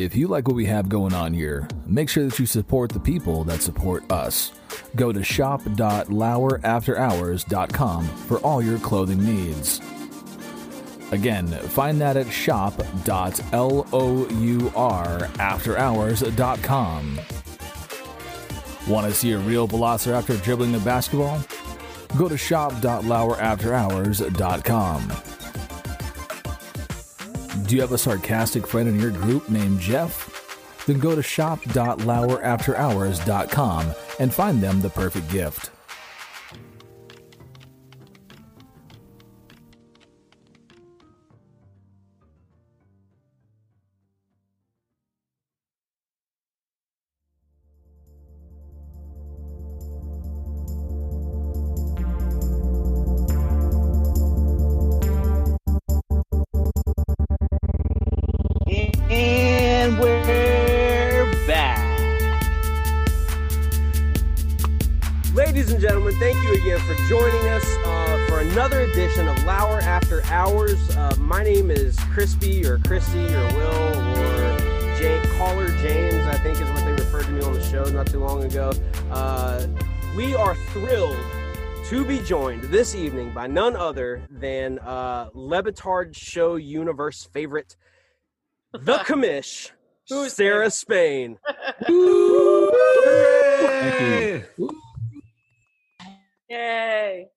If you like what we have going on here, make sure that you support the people that support us. Go to shop.lauerafterhours.com for all your clothing needs. Again, find that at shop.lauerafterhours.com. Want to see a real velociraptor dribbling the basketball? Go to shop.lauerafterhours.com. Do you have a sarcastic friend in your group named Jeff? Then go to shop.lauerafterhours.com and find them the perfect gift. Ladies and gentlemen, thank you again for joining us uh, for another edition of Lauer After Hours. Uh, my name is Crispy or Christy or Will or Jake, Caller James, I think is what they referred to me on the show not too long ago. Uh, we are thrilled to be joined this evening by none other than uh, Le Batard Show Universe favorite, the commish, Sarah Spain. Thank Yay.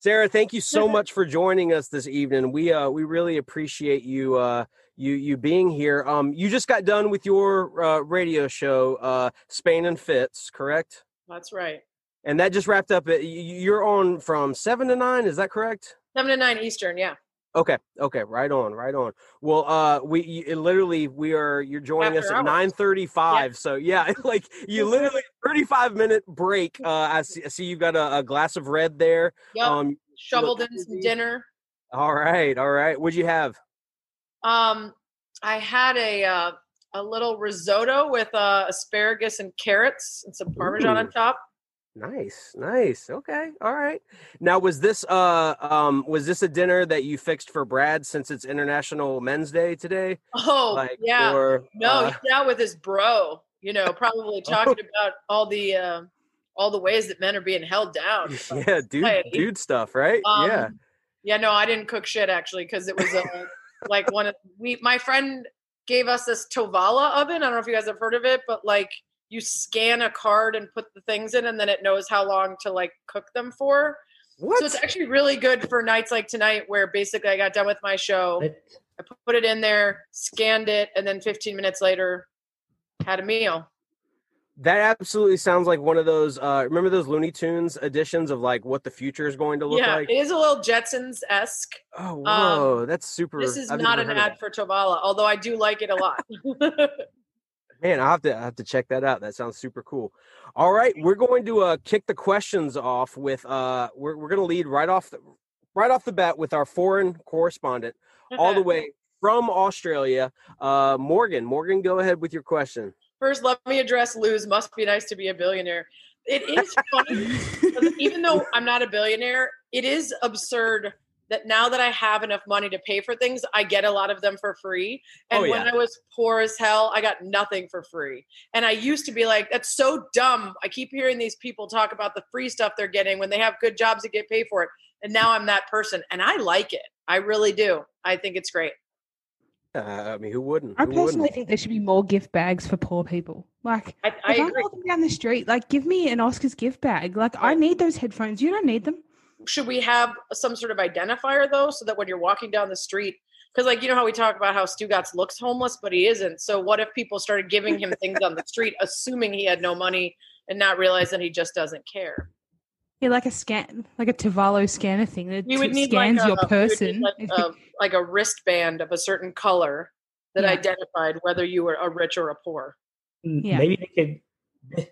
Sarah, thank you so much for joining us this evening. We uh we really appreciate you uh you you being here. Um you just got done with your uh, radio show uh Spain and Fitz, correct? That's right. And that just wrapped up. At, you're on from 7 to 9, is that correct? Seven to nine Eastern. Yeah. Okay, okay, right on, right on. Well, uh, we you, literally we are you're joining us After at hours. nine thirty-five. So yeah, like you literally thirty-five minute break. Uh, I see, I see you've got a, a glass of red there. Yep. Um, Shoveled in some dinner. all right, all right. What'd you have? Um, I had a uh, a little risotto with uh, asparagus and carrots and some parmesan Ooh. on top. Nice, nice. Okay, all right. Now, was this uh um was this a dinner that you fixed for Brad since it's International Men's Day today? Oh Like, yeah. Or, no, uh, he's out with his bro. You know, probably talking about all the uh, all the ways that men are being held down. yeah, dude, society. dude stuff, right? Um, yeah. Yeah, no, I didn't cook shit actually because it was uh, like one of we. My friend gave us this Tovala oven. I don't know if you guys have heard of it, but like you scan a card and put the things in, and then it knows how long to like cook them for. What? So it's actually really good for nights like tonight, where basically I got done with my show, I put it in there, scanned it, and then 15 minutes later had a meal. That absolutely sounds like one of those. Uh, remember those Looney Tunes editions of like what the future is going to look yeah, like? it is a little Jetsons esque. Oh, whoa, that's super. This is I've not an ad for Tovala, although I do like it a lot. Man, I have to I have to check that out. That sounds super cool. All right, we're going to uh, kick the questions off with. Uh, we're we're going to lead right off the right off the bat with our foreign correspondent, all the way from Australia, uh, Morgan. Morgan, go ahead with your question. First, let me address Lou's. Must be nice to be a billionaire. It is funny, even though I'm not a billionaire, it is absurd that now that I have enough money to pay for things, I get a lot of them for free. And Oh, when. I was poor as hell, I got nothing for free. And I used to be like, that's so dumb. I keep hearing these people talk about the free stuff they're getting when they have good jobs that get paid for it. And now I'm that person. And I like it. I really do. I think it's great. Uh, I mean, who wouldn't? I Who wouldn't? personally think there should be more gift bags for poor people. Like, I, I if I'm walking down the street, like, give me an Oscars gift bag. Like, I need those headphones. You don't need them. Should we have some sort of identifier though so that when you're walking down the street because like you know how we talk about how Stugotz looks homeless but he isn't so what if people started giving him things on the street assuming he had no money and not realize that he just doesn't care Yeah, like a scan, like a Tovala scanner thing that we would t- need scans like a, your we would person. like, a, like a wristband of a certain color that Yeah. identified whether you were a rich or a poor mm, Yeah. Maybe they could.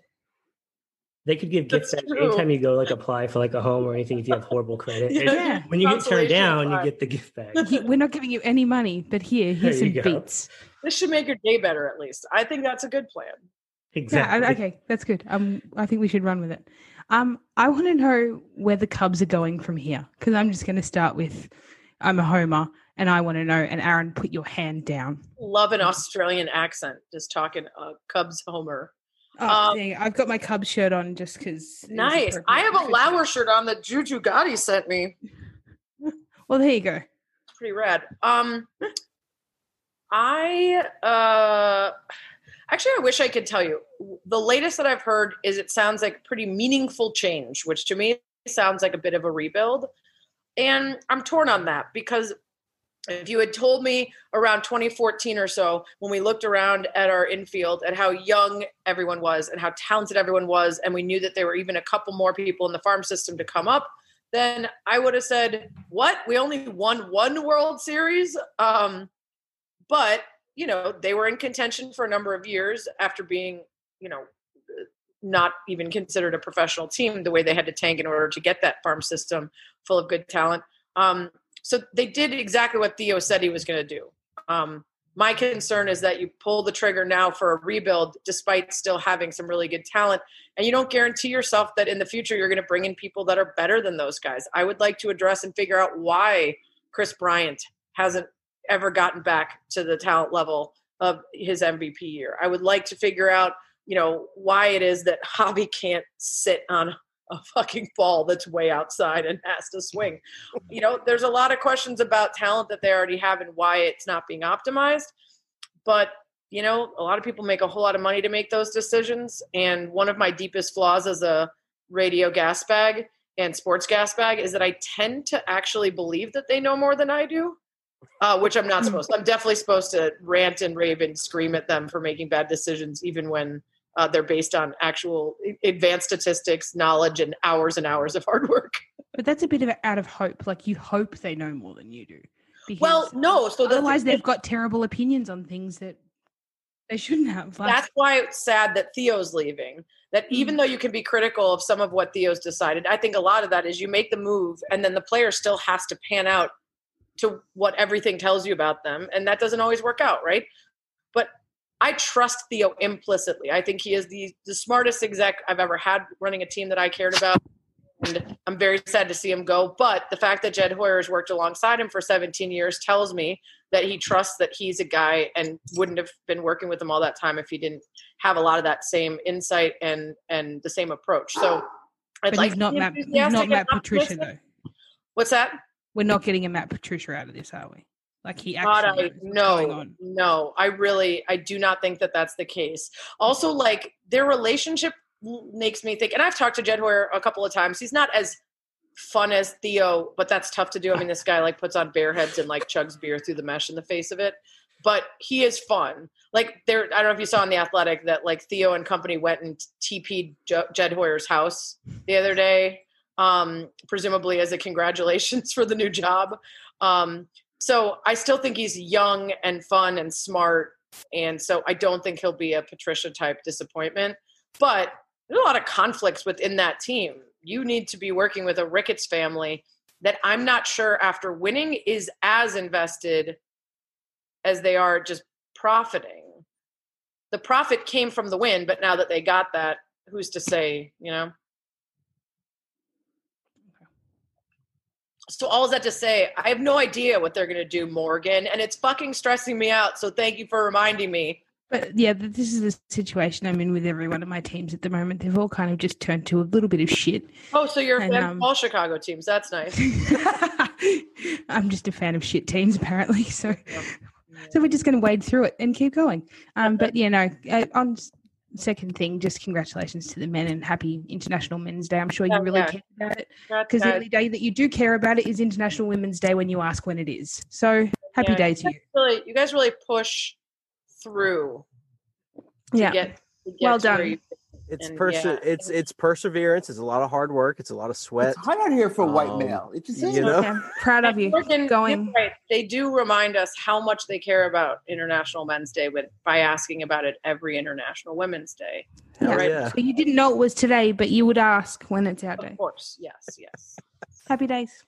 They could give gift That's bags anytime you go like apply for like a home or anything if you have horrible credit. Yeah. When you get turned Consolation down, you get the gift bag. We're not giving you any money, but here, here's some go. beats. this should make your day better at least i think that's a good plan Exactly. Yeah, okay, that's good. Um, I think we should run with it. Um, I want to know where the Cubs are going from here because I'm just going to start with I'm a homer and I want to know. And Aaron, put your hand down. love an australian accent just talking uh, cubs homer Oh, Um, dang, I've got my Cubs shirt on just because. Nice. I have a Lauer shirt on that Juju Gotti sent me. Well, there you go. It's pretty rad. Um, I uh, actually I wish I could tell you. The latest that I've heard is it sounds like pretty meaningful change, which to me sounds like a bit of a rebuild. And I'm torn on that because if you had told me around 2014 or so, when we looked around at our infield at how young everyone was and how talented everyone was, and we knew that there were even a couple more people in the farm system to come up, then I would have said, "What? We only won one World Series." Um, but you know, they were in contention for a number of years after being, you know, not even considered a professional team. The way they had to tank in order to get that farm system full of good talent. Um, so they did exactly what Theo said he was going to do. Um, my concern is that you pull the trigger now for a rebuild despite still having some really good talent and you don't guarantee yourself that in the future you're going to bring in people that are better than those guys i would like to address and figure out why Kris Bryant hasn't ever gotten back to the talent level of his mvp year i would like to figure out you know why it is that Javy can't sit on a fucking ball that's way outside and has to swing. You know there's a lot of questions about talent that they already have and why it's not being optimized but you know a lot of people make a whole lot of money to make those decisions and one of my deepest flaws as a radio gas bag and sports gas bag is that i tend to actually believe that they know more than i do uh, which i'm not supposed to i'm definitely supposed to rant and rave and scream at them for making bad decisions even when uh, they're based on actual advanced statistics knowledge and hours and hours of hard work But that's a bit of out of hope. Like you hope they know more than you do. well no so the otherwise they've got terrible opinions on things that they shouldn't have. Like, that's why it's sad that Theo's leaving. That even though you can be critical of some of what Theo's decided, I think a lot of that is you make the move and then the player still has to pan out to what everything tells you about them. And that doesn't always work out, right? I trust Theo implicitly. I think he is the, the smartest exec I've ever had running a team that I cared about. And I'm very sad to see him go. But the fact that Jed Hoyer has worked alongside him for 17 years tells me that he trusts that he's a guy and wouldn't have been working with him all that time if he didn't have a lot of that same insight and and the same approach. So I'd but like not Matt. Not Matt Patricia though. What's that? We're not getting a Matt Patricia out of this, are we? Like he God, I knows what's going no, no. I really, I do not think that that's the case. Also, like their relationship makes me think, and I've talked to Jed Hoyer a couple of times. He's not as fun as Theo, but that's tough to do. I mean, this guy like puts on bear heads and like chugs beer through the mesh in the face of it. But he is fun. Like there, I don't know if you saw in the Athletic that like Theo and company went and TP'd Jed Hoyer's house the other day, um, presumably as a congratulations for the new job. Um, so I still think he's young and fun and smart, and so I don't think he'll be a Patricia type disappointment. But there's a lot of conflicts within that team. You need to be working with a Ricketts family that I'm not sure after winning is as invested as they are just profiting. The profit came from the win, but now that they got that, who's to say, you know? So all is that to say, I have no idea what they're gonna do, Morgan, and it's fucking stressing me out. So thank you for reminding me. But yeah, this is the situation I'm in with every one of my teams at the moment. They've all kind of just turned to a little bit of shit. Oh, so you're a fan um, of all Chicago teams. That's nice. I'm just a fan of shit teams, apparently. So, so we're just going to wade through it and keep going. Um, but yeah, no. Uh, on s- second thing, just congratulations to the men and happy International Men's Day. I'm sure you oh, Yeah, really care about it because the only day that you do care about it is International Women's Day when you ask when it is. So happy Yeah, day to you. Really, you guys really push through to Yeah. get, get Well done. You- It's And, perse- yeah. it's it's perseverance. It's a lot of hard work. It's a lot of sweat. It's hot out here for a white Um, male. It just you know? Yeah, proud of you. Morgan, Going. right. They do remind us how much they care about International Men's Day with by asking about it every International Women's Day. Hell Right. yeah. So you didn't know it was today, but you would ask when it's our Of day. course, yes, yes. Happy days.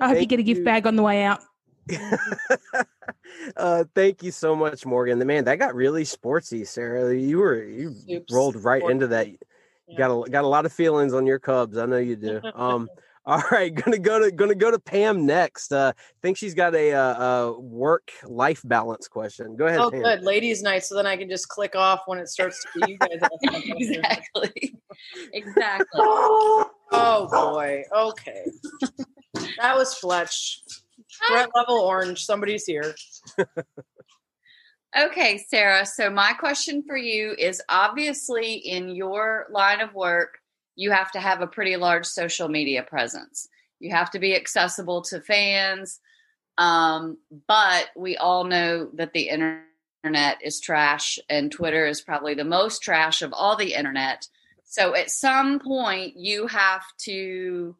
I hope you get a gift you. bag on the way out. uh, thank you so much, Morgan. The man that got really sportsy, Sarah. You were you Oops. rolled right into that. Yeah. got a got a lot of feelings on your Cubs. I know you do. Um, all right, gonna go to gonna go to Pam next. Uh, think she's got a uh, uh work life balance question. Go ahead, Oh, Pam. good. Ladies' night, so then I can just click off when it starts to be you guys. exactly. exactly. Oh boy. Okay. That was Fletch. Threat level orange. Somebody's here. Okay, Sarah. So, my question for you is obviously in your line of work, you have to have a pretty large social media presence. You have to be accessible to fans. Um, but we all know that the internet is trash, and Twitter is probably the most trash of all the internet. So, at some point, you have to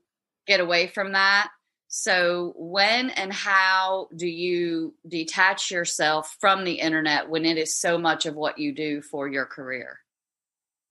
get away from that. So, when and how do you detach yourself from the internet when it is so much of what you do for your career?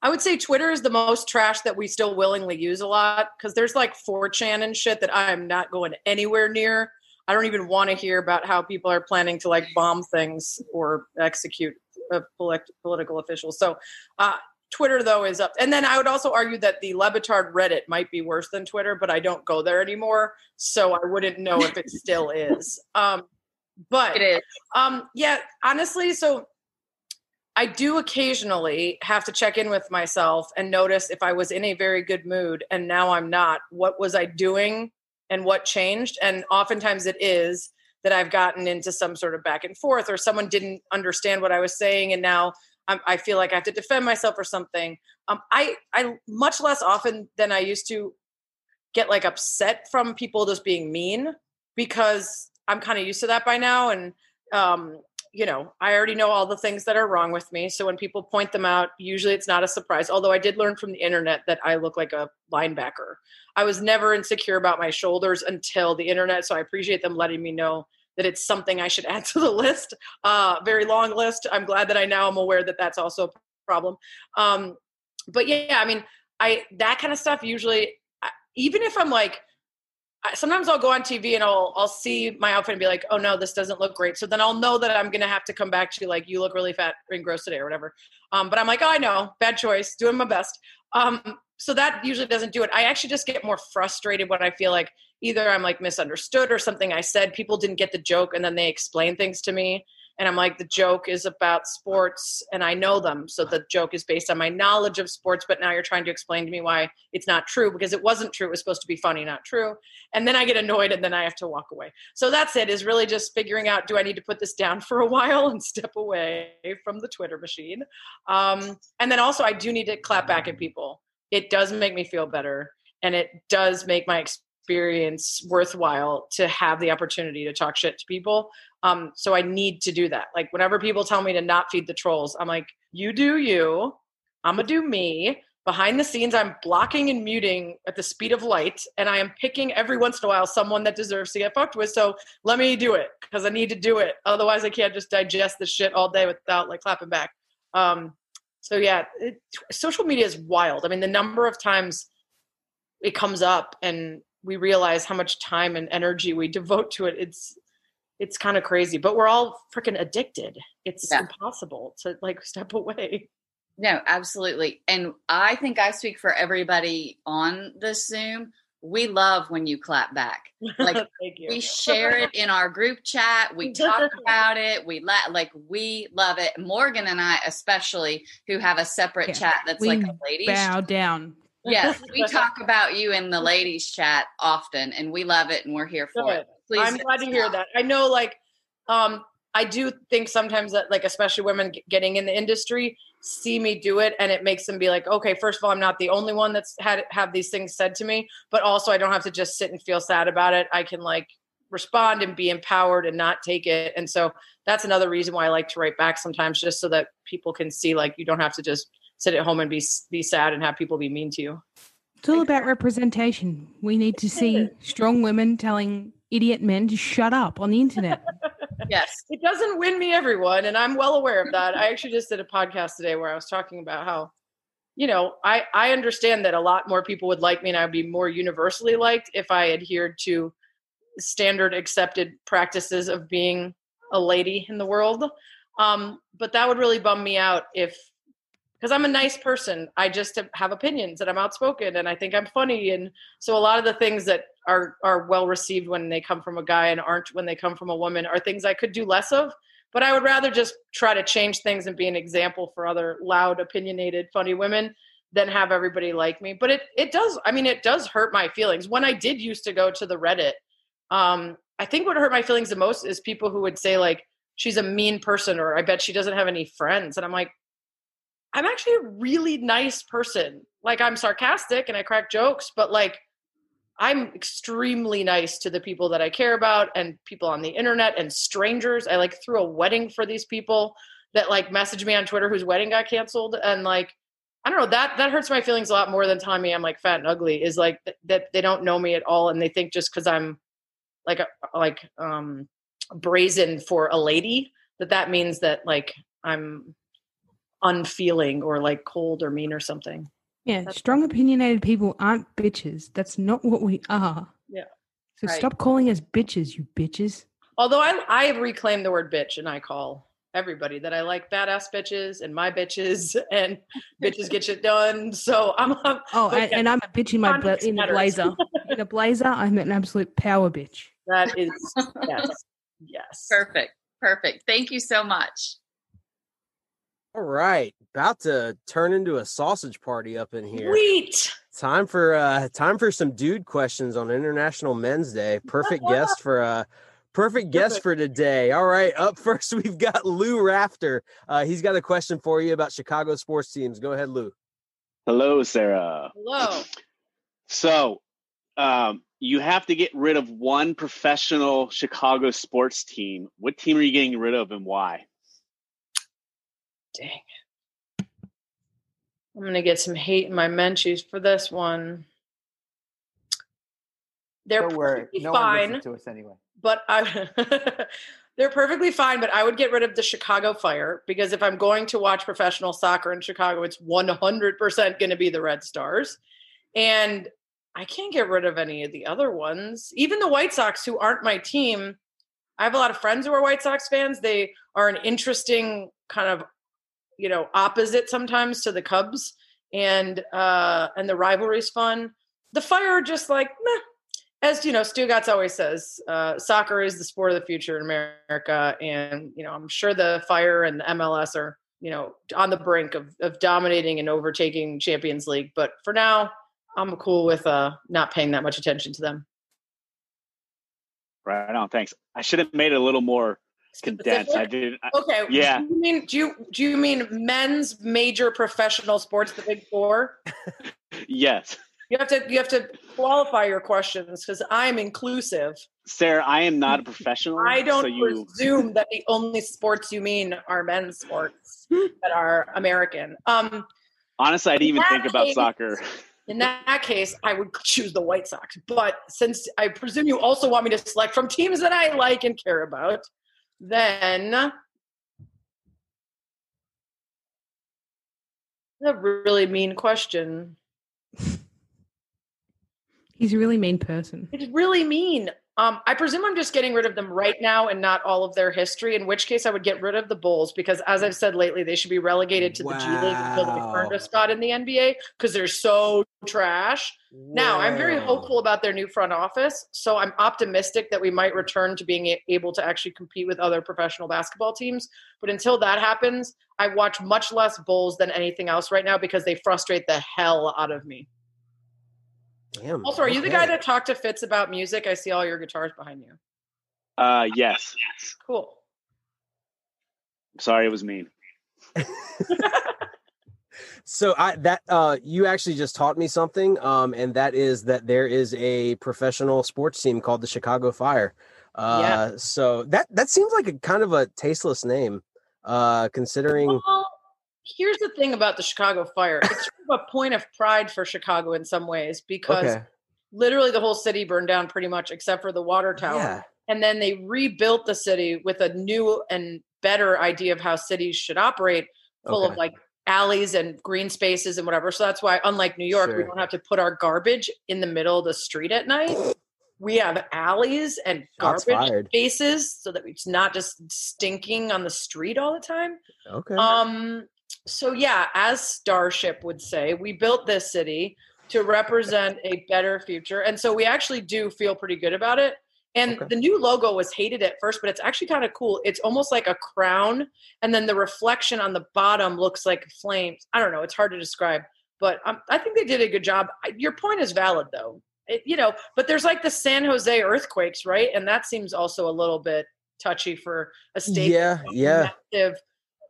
I would say Twitter is the most trash that we still willingly use a lot because there's like 4chan and shit that I am not going anywhere near. I don't even want to hear about how people are planning to like bomb things or execute uh, politi- political officials. So, uh, Twitter though is up, and then I would also argue that the Le Batard Reddit might be worse than Twitter, but I don't go there anymore, so I wouldn't know if it still is. Um, but It is. um, yeah, honestly, so I do occasionally have to check in with myself and notice if I was in a very good mood and now I'm not. What was I doing and what changed? And oftentimes it is that I've gotten into some sort of back and forth or someone didn't understand what I was saying and now I'm, I feel like I have to defend myself or something. Um, I, I much less often than I used to get like upset from people just being mean because I'm kind of used to that by now. And, um, you know, I already know all the things that are wrong with me. So when people point them out, usually it's not a surprise. Although I did learn from the internet that I look like a linebacker. I was never insecure about my shoulders until the internet. So I appreciate them letting me know that it's something I should add to the list. Uh, very long list. I'm glad that I now am aware that that's also a problem. Um, but yeah, I mean, I that kind of stuff usually, even if I'm like, sometimes I'll go on TV and I'll I'll see my outfit and be like, oh no, this doesn't look great. So then I'll know that I'm gonna have to come back to you like, you look really fat and gross today or whatever. Um, but I'm like, oh, I know, bad choice, doing my best. Um, so that usually doesn't do it. I actually just get more frustrated when I feel like either I'm like misunderstood or something I said, people didn't get the joke, and then they explain things to me. And I'm like, the joke is about sports and I know them. So the joke is based on my knowledge of sports, but now you're trying to explain to me why it's not true because it wasn't true. It was supposed to be funny, not true. And then I get annoyed and then I have to walk away. So that's it, is really just figuring out do I need to put this down for a while and step away from the Twitter machine? Um, and then also, I do need to clap back at people. It does make me feel better and it does make my experience worthwhile to have the opportunity to talk shit to people. Um, so I need to do that. Like whenever people tell me to not feed the trolls, I'm like, you do you. I'm gonna do me. Behind the scenes, I'm blocking and muting at the speed of light, and I am picking every once in a while someone that deserves to get fucked with. So let me do it because I need to do it. Otherwise, I can't just digest the shit all day without like clapping back. Um, so yeah, it, social media is wild. I mean, the number of times it comes up and we realize how much time and energy we devote to it. It's it's kind of crazy, but we're all freaking addicted. It's Yeah. impossible to like step away. No, absolutely. And I think I speak for everybody on this Zoom. We love when you clap back. Like Thank you. we share it in our group chat. We talk about it. We la- like we love it. Morgan and I, especially, who have a separate Yeah. chat that's We like a ladies. Bow down. Yes, we talk about you in the ladies chat often, and we love it, and we're here for Good. it. Please, I'm glad to hear that. I know, like, um, I do think sometimes that, like, especially women getting in the industry see me do it, and it makes them be like, okay, first of all, I'm not the only one that's had have these things said to me, but also I don't have to just sit and feel sad about it. I can like respond and be empowered and not take it. And so that's another reason why I like to write back sometimes, just so that people can see, like, you don't have to just sit at home and be be sad and have people be mean to you. It's all about representation. We need to see strong women telling idiot men to shut up on the internet. yes, it doesn't win me everyone and i'm well aware of that. I actually just did a podcast today where i was talking about how you know i i understand that a lot more people would like me and i'd be more universally liked if i adhered to standard accepted practices of being a lady in the world. Um but that would really bum me out if because i'm a nice person i just have- opinions and i'm outspoken and i think i'm funny and so a lot of the things that are are well received when they come from a guy and aren't when they come from a woman are things I could do less of. But I would rather just try to change things and be an example for other loud, opinionated, funny women than have everybody like me. But it it does. I mean, it does hurt my feelings. When I did used to go to the Reddit, um, I think what hurt my feelings the most is people who would say like she's a mean person or I bet she doesn't have any friends, and I'm like. I'm actually a really nice person. Like I'm sarcastic and I crack jokes, but like I'm extremely nice to the people that I care about and people on the internet and strangers. I like threw a wedding for these people that like messaged me on Twitter whose wedding got canceled and like I don't know that that hurts my feelings a lot more than telling me I'm like fat and ugly is like th- that they don't know me at all and they think just cuz I'm like a, like um brazen for a lady that that means that like I'm unfeeling or like cold or mean or something. Yeah, That's- strong opinionated people aren't bitches. That's not what we are. Yeah. So Right. stop calling us bitches, you bitches. Although I I have reclaimed the word bitch and I call everybody that I like badass bitches and my bitches and bitches get shit done. So I'm, I'm Oh, But and, and I'm a bitch in my bla- in a blazer. in a blazer, I'm an absolute power bitch. that is yes. Yes. perfect, perfect. Thank you so much. All right, about to turn into a sausage party up in here. Sweet. Time for uh time for some dude questions on International Men's Day. Perfect guest for uh perfect guest Perfect. for today. All right, up first we've got Lou Rafter. Uh he's got a question for you about Chicago sports teams. Go ahead, Lou. Hello, Sarah. Hello. So, um, you have to get rid of one professional Chicago sports team. What team are you getting rid of and why? Dang. I'm gonna get some hate in my mentions for this one. They're Don't worry, no fine. listens to us anyway. but I they're perfectly fine. But I would get rid of the Chicago Fire because if I'm going to watch professional soccer in Chicago, it's 100% going to be the Red Stars, and I can't get rid of any of the other ones. Even the White Sox, who aren't my team, I have a lot of friends who are White Sox fans. They are an interesting kind of you know opposite sometimes to the Cubs, and uh, and the rivalry's fun. The Fire just like meh as you know, Stugotz always says, uh, soccer is the sport of the future in America, and you know, I'm sure the Fire and the MLS are, you know, on the brink of of dominating and overtaking Champions League. But for now, I'm cool with uh, not paying that much attention to them. Right on. Thanks. I should have made it a little more condensed. I did. I, Okay. Yeah. Do you mean do you do you mean men's major professional sports, the Big Four? yes, You have to you have to qualify your questions because I'm inclusive. Sarah. I am not a professional. I don't So you. presume that the only sports you mean are men's sports that are American. Um, Honestly, I didn't even think about case- soccer. in that case, I would choose the White Sox. But since I presume you also want me to select from teams that I like and care about, then a really mean question. He's a really mean person. It's really mean. Um, I presume I'm just getting rid of them right now and not all of their history. In which case, I would get rid of the Bulls because, as I've said lately, they should be relegated to the G League until they Wow. earn a spot in the NBA because they're so trash. Now, I'm very hopeful about their new front office, so I'm optimistic that we might return to being able to actually compete with other professional basketball teams. But until that happens, I watch much less Bulls than anything else right now because they frustrate the hell out of me. Damn. Also, are you the guy that talked to Fitz about music? I see all your guitars behind you. Uh, yes. yes. Cool. Sorry, it was mean. So I that uh you actually just taught me something um and that is that there is a professional sports team called the Chicago Fire. Uh so that that seems like a kind of a tasteless name uh considering Well, here's the thing about the Chicago Fire. It's sort of a point of pride for Chicago in some ways because okay. literally the whole city burned down pretty much except for the water tower. Yeah. And then they rebuilt the city with a new and better idea of how cities should operate, full Okay. of like alleys and green spaces and whatever. So that's why, unlike New York, we don't have to put our garbage in the middle of the street at night. We have alleys and garbage spaces so that it's not just stinking on the street all the time. Okay. Um, so yeah, as Starship would say, we built this city to represent a better future. And so we actually do feel pretty good about it. And Okay. the new logo was hated at first, but it's actually kind of cool. It's almost like a crown, and then the reflection on the bottom looks like flames. I don't know; it's hard to describe, but um, I think they did a good job. I, your point is valid, though. It, you know, but there's like the San Jose earthquakes, right? And that seems also a little bit touchy for a state yeah, yeah. massive,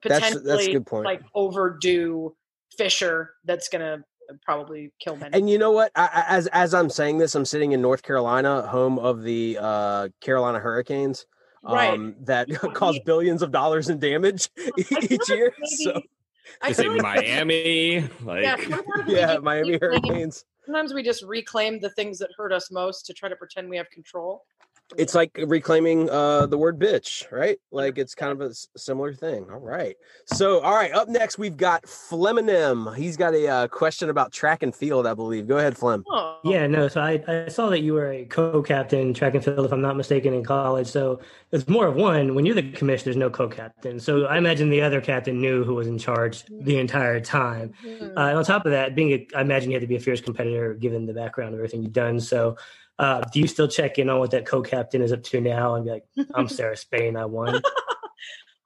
That's- that's a potentially good point. like overdue fissure that's gonna probably kill many. And you know what? I, I- as as I'm saying this, I'm sitting in North Carolina, home of the uh, Carolina Hurricanes, Right. um, that cause billions of dollars in damage I feel each like year. maybe- So I Just say feel like Miami, like Yeah, sometimes yeah, just Miami reclaim- Hurricanes. Sometimes we just reclaim the things that hurt us most to try to pretend we have control. It's like reclaiming uh, the word bitch, right? Like it's kind of a s- similar thing. All right. So, all right. Up next, we've got Fleminem. He's got a uh, question about track and field, I believe. Go ahead, Flem. Oh, Yeah, no. So I, I saw that you were a co-captain track and field, if I'm not mistaken, in college. So it's more of one. When you're the commissioner, there's no co-captain. So I imagine the other captain knew who was in charge the entire time. Mhm. Uh, and on top of that, being a, I imagine you had to be a fierce competitor given the background of everything you've done. So uh, do you still check in on what that co-captain is up to now and be like, I'm Sarah Spain, I won?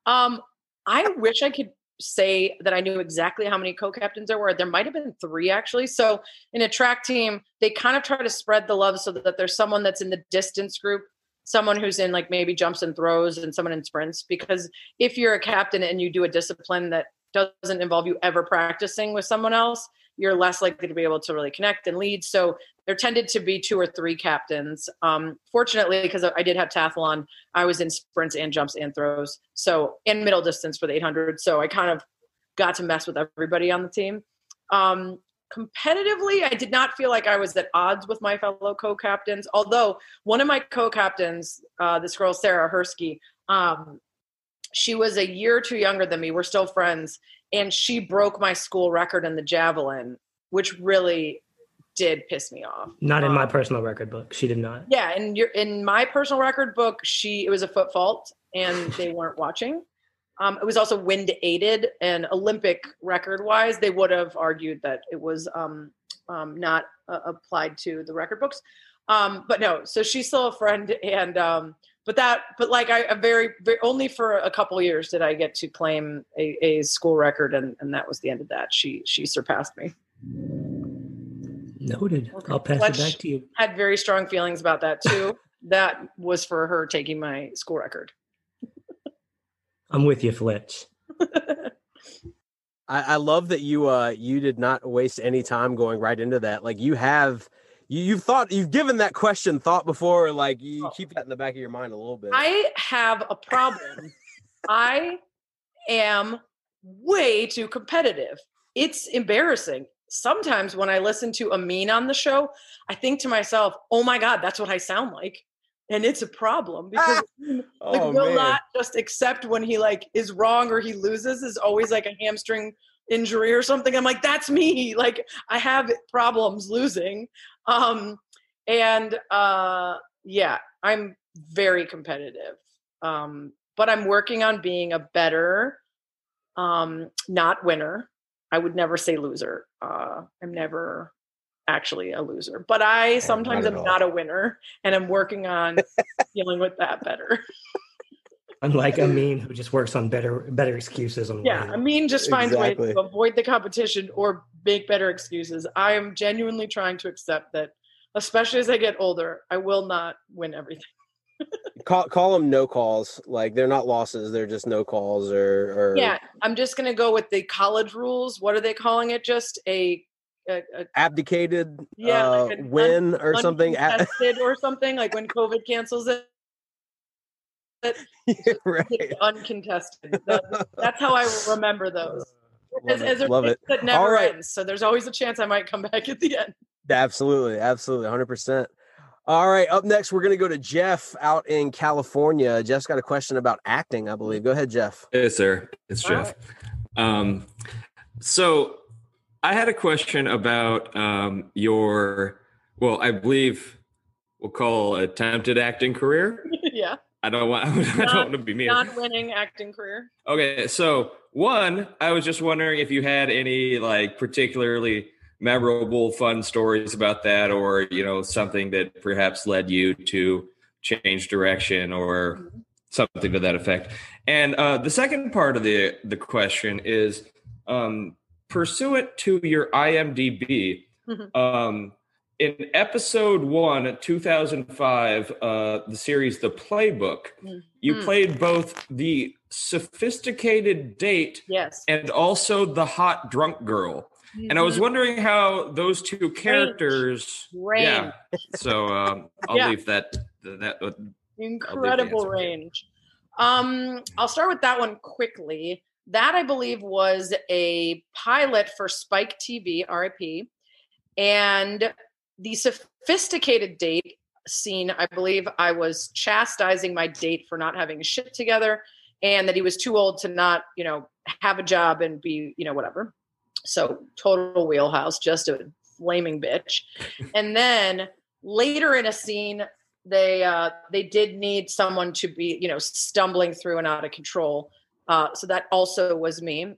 Um, I wish I could say that I knew exactly how many co-captains there were. There might have been three actually. So in a track team, they kind of try to spread the love so that there's someone that's in the distance group, someone who's in like maybe jumps and throws, and someone in sprints. Because if you're a captain and you do a discipline that doesn't involve you ever practicing with someone else, you're less likely to be able to really connect and lead. So there tended to be two or three captains. Um, fortunately, because I did heptathlon, I was in sprints and jumps and throws. So in middle distance for the 800. So I kind of got to mess with everybody on the team. Um, competitively, I did not feel like I was at odds with my fellow co-captains. Although one of my co-captains, uh, this girl Sarah Hersky, um, she was a year or two younger than me. We're still friends, and she broke my school record in the javelin, which really did piss me off. Not in my Um, personal record book. She did not. yeah, and you're in my personal record book, she it was a foot fault and they weren't watching. Um, it was also wind aided and Olympic record wise, they would have argued that it was um, um, not uh, applied to the record books. Um, but no, so she's still a friend, and um, but that, but like I, a very, very only for a couple years did I get to claim a, a school record, and and that was the end of that. She she surpassed me. Noted. Okay. I'll pass Let's- it back to you. Had very strong feelings about that too. that was for her taking my school record. I'm with you, Fletch. I, I love that you uh you did not waste any time going right into that. Like you have you you've thought you've given that question thought before. Like you Oh. keep that in the back of your mind a little bit. I have a problem. I am way too competitive. It's embarrassing. Sometimes when I listen to Amin on the show, I think to myself, "Oh my god, that's what I sound like." And it's a problem because like oh will man. not just accept when he like is wrong or he loses is always like a hamstring injury or something. I'm like, that's me. Like I have problems losing. Um and uh yeah, I'm very competitive. Um, but I'm working on being a better, um, not winner. I would never say loser. Uh, I'm never actually a loser, but I sometimes not am all. not a winner, and I'm working on dealing with that better. Unlike Amin, who just works on better better excuses on Yeah, why. I mean, just finds Exactly. ways to avoid the competition or make better excuses. I am genuinely trying to accept that, especially as I get older, I will not win everything. Call call them no calls. Like they're not losses. They're just no calls or or Yeah, I'm just gonna go with the college rules. What are they calling it? Just a, a, a abdicated Yeah, uh, like an win or something. A- or something like when COVID cancels it. right. Uncontested. That- that's how I remember those. Love As, it. as a Love it. that never right. ends. So there's always a chance I might come back at the end. Absolutely, absolutely, hundred percent. All right, up next we're gonna go to Jeff out in California. Jeff's got a question about acting, I believe. Go ahead, Jeff. Hey, sir. It's All Jeff. Um, so I had a question about um, your, well, I believe we'll call attempted acting career. yeah. I don't want, I don't want to be mean. Non-winning acting career. Okay, so one, I was just wondering if you had any like particularly memorable, fun stories about that, or you know something that perhaps led you to change direction or something to that effect. And uh, the second part of the the question is um, pursuant to your IMDb. Mhm. Um, in episode one, 2005, uh, the series The Playbook, you Mhm. played both the sophisticated date Yes. and also the hot drunk girl. And I was Mhm. wondering how those two characters. Range. Yeah. So um, I'll Yeah. leave that. That. uh, incredible range. Um, I'll start with that one quickly. That I believe was a pilot for Spike TV, RIP, and the sophisticated date scene. I believe I was chastising my date for not having shit together, and that he was too old to not, you know, have a job and be, you know, whatever. So total wheelhouse, just a flaming bitch. and then later in a scene, they uh, they did need someone to be you know stumbling through and out of control. Uh, so that also was me.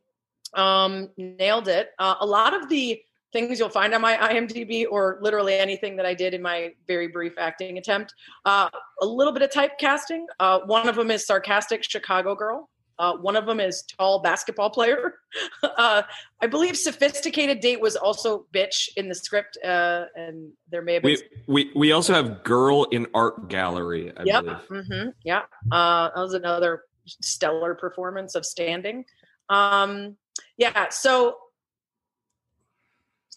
Um, nailed it. Uh, a lot of the things you'll find on my IMDb, or literally anything that I did in my very brief acting attempt, uh, a little bit of typecasting. Uh, one of them is sarcastic Chicago girl. Uh, one of them is tall basketball player. uh, I believe sophisticated date was also bitch in the script, uh, and there may have been we we we also have girl in art gallery. I yep. believe. hmm Yeah. Uh, that was another stellar performance of standing. Um, yeah. So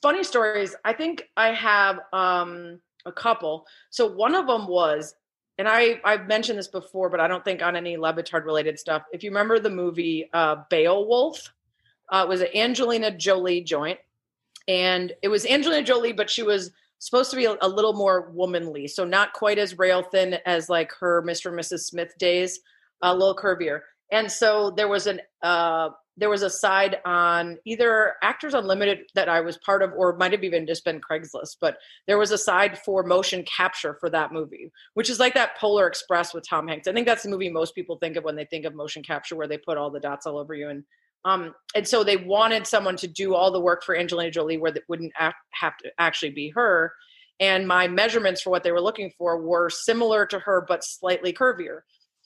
funny stories. I think I have um, a couple. So one of them was, and I I've mentioned this before, but I don't think on any Le Batard related stuff. If you remember the movie uh, Beowulf, uh, it was an Angelina Jolie joint, and it was Angelina Jolie, but she was supposed to be a, a little more womanly, so not quite as rail thin as like her Mr. and Mrs. Smith days, a little curvier. And so there was an uh, there was a side on either Actors Unlimited that I was part of, or might have even just been Craigslist. But there was a side for motion capture for that movie, which is like that Polar Express with Tom Hanks. I think that's the movie most people think of when they think of motion capture, where they put all the dots all over you. And um, and so they wanted someone to do all the work for Angelina Jolie, where it wouldn't act, have to actually be her. And my measurements for what they were looking for were similar to her, but slightly curvier.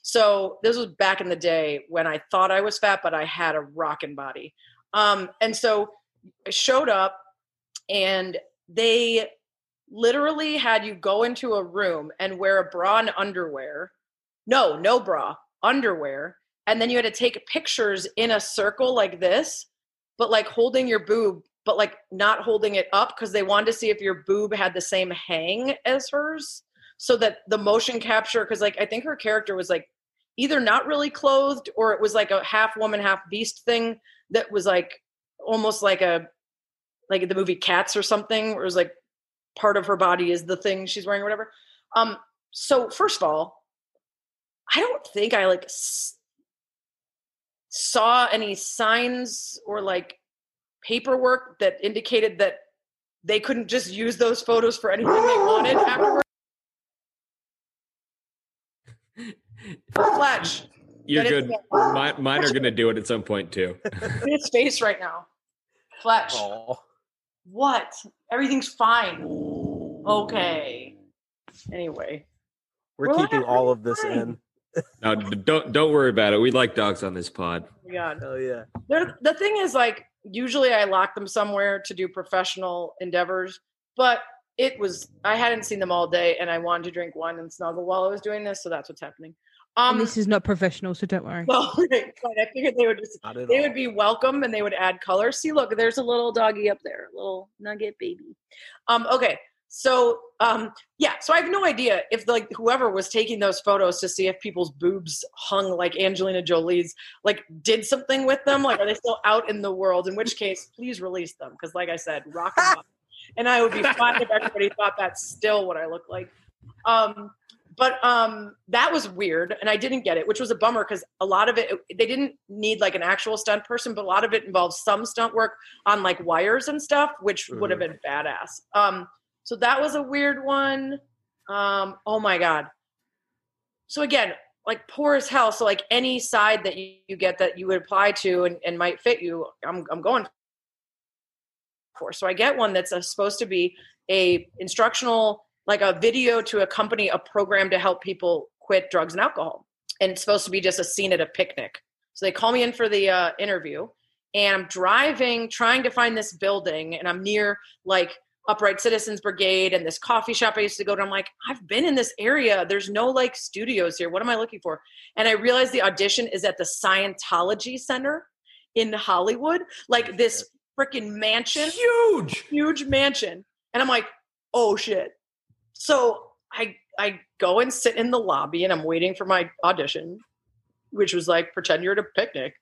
So this was back in the day when I thought I was fat, but I had a rockin' body. Um, and so I showed up and they literally had you go into a room and wear a bra and underwear. No, no bra, underwear. And then you had to take pictures in a circle like this, but like holding your boob, but like not holding it up because they wanted to see if your boob had the same hang as hers so that the motion capture because like i think her character was like either not really clothed or it was like a half woman half beast thing that was like almost like a like the movie cats or something where it was like part of her body is the thing she's wearing or whatever. Um so first of all i don't think i like s- saw any signs or like paperwork that indicated that they couldn't just use those photos for anything they wanted afterwards Fletch. You're good. Mine, mine are going to do it at some point too. Look at his face right now. Fletch. Oh. What? Everything's fine. Okay. Anyway. We're Well, keeping all of this fine. in. No, don't don't worry about it. We like dogs on this pod. Oh my God. Oh yeah. They're, the thing is, like, usually I lock them somewhere to do professional endeavors, but it was I hadn't seen them all day, and I wanted to drink wine and snuggle while I was doing this, so that's what's happening. Um, and this is not professional, so don't worry. well, right. I figured they would just, they all. would be welcome and they would add color. See, look, there's a little doggy up there, little nugget baby. Um, okay, so um, yeah, so I have no idea if like whoever was taking those photos to see if people's boobs hung like Angelina Jolie's, like did something with them. Like, are they still out in the world? In which case, please release them because, like I said, rock and roll. and I would be fine if everybody thought that's still what I look like. Um, but um, that was weird, and I didn't get it, which was a bummer because a lot of it they didn't need like an actual stunt person, but a lot of it involves some stunt work on like wires and stuff, which would have been badass. Um, so that was a weird one. Um, oh my god. So again, like poor as hell. So like any side that you, you get that you would apply to and, and might fit you, I'm I'm going for. So I get one that's uh supposed to be a instructional, like a video to accompany a program to help people quit drugs and alcohol. And it's supposed to be just a scene at a picnic. So they call me in for the uh, interview, and I'm driving, trying to find this building, and I'm near like Upright Citizens Brigade and this coffee shop I used to go to. I'm like, I've been in this area. There's no like studios here. What am I looking for? And I realized the audition is at the Scientology Center in Hollywood, like this freaking mansion Huge. huge mansion and i'm like oh shit so i i go and sit in the lobby and i'm waiting for my audition which was like pretend you're at a picnic.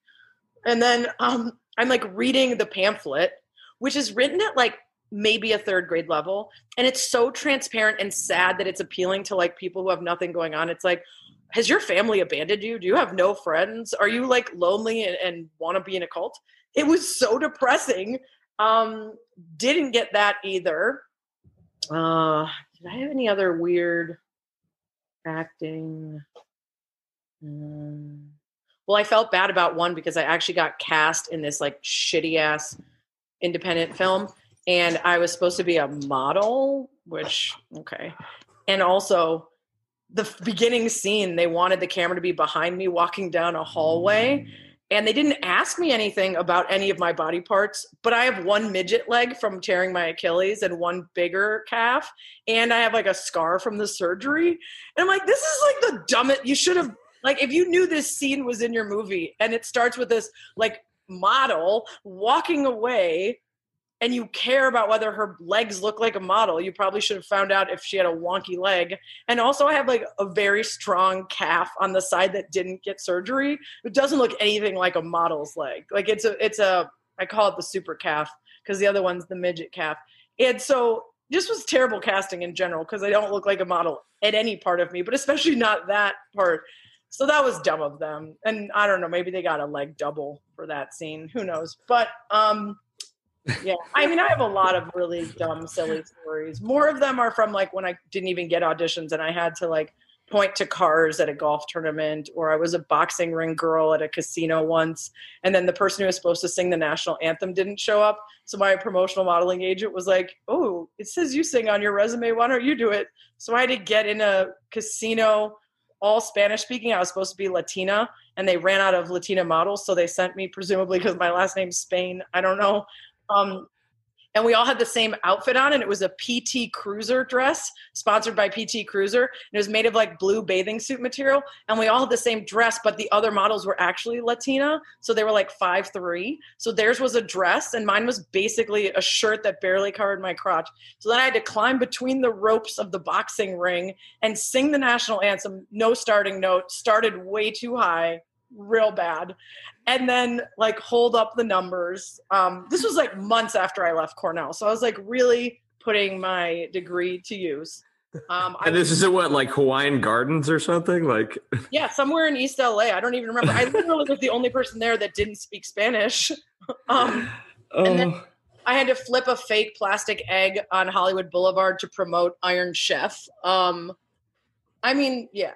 And then um i'm like reading the pamphlet which is written at like maybe a third grade level. And it's so transparent and sad that it's appealing to like people who have nothing going on. It's like has your family abandoned you? Do you have no friends? Are you like lonely and, and want to be in a cult? It was so depressing. Um didn't get that either. Uh did i have any other weird acting Um, well i felt bad about one because i actually got cast in this like shitty ass independent film and i was supposed to be a model which okay and also the beginning scene they wanted the camera to be behind me walking down a hallway and they didn't ask me anything about any of my body parts but i have one midget leg from tearing my achilles and one bigger calf and i have like a scar from the surgery. And i'm like this is like the dumbest you should have like if you knew this scene was in your movie and it starts with this like model walking away and you care about whether her legs look like a model, you probably should have found out if she had a wonky leg. And also, I have like a very strong calf on the side that didn't get surgery. It doesn't look anything like a model's leg. Like it's a, it's a, I call it the super calf because the other one's the midget calf. And so this was terrible casting in general because I don't look like a model at any part of me, but especially not that part. So that was dumb of them. And I don't know, maybe they got a leg double for that scene. Who knows? But um yeah, I mean, I have a lot of really dumb, silly stories. More of them are from like when I didn't even get auditions and I had to like point to cars at a golf tournament, or I was a boxing ring girl at a casino once, and then the person who was supposed to sing the national anthem didn't show up. So my promotional modeling agent was like, "Oh, it says you sing on your resume. Why don't you do it?" So I had to get in a casino, all Spanish speaking. I was supposed to be Latina, and they ran out of Latina models, so they sent me, presumably because my last name's Spain. I don't know. Um, and we all had the same outfit on, and it was a PT Cruiser dress sponsored by PT Cruiser. And it was made of like blue bathing suit material, and we all had the same dress, but the other models were actually Latina, so they were like five three. So theirs was a dress, and mine was basically a shirt that barely covered my crotch. So then I had to climb between the ropes of the boxing ring and sing the national anthem. No starting note, started way too high, real bad and then like hold up the numbers. Um, this was like months after I left Cornell, so I was like really putting my degree to use. Um, I And this is at what, like Hawaiian Gardens or something? Like, yeah, somewhere in East LA. I don't even remember. I literally was the only person there that didn't speak Spanish. Um, oh, then- I had to flip a fake plastic egg on Hollywood Boulevard to promote Iron Chef. Um, I mean, yeah.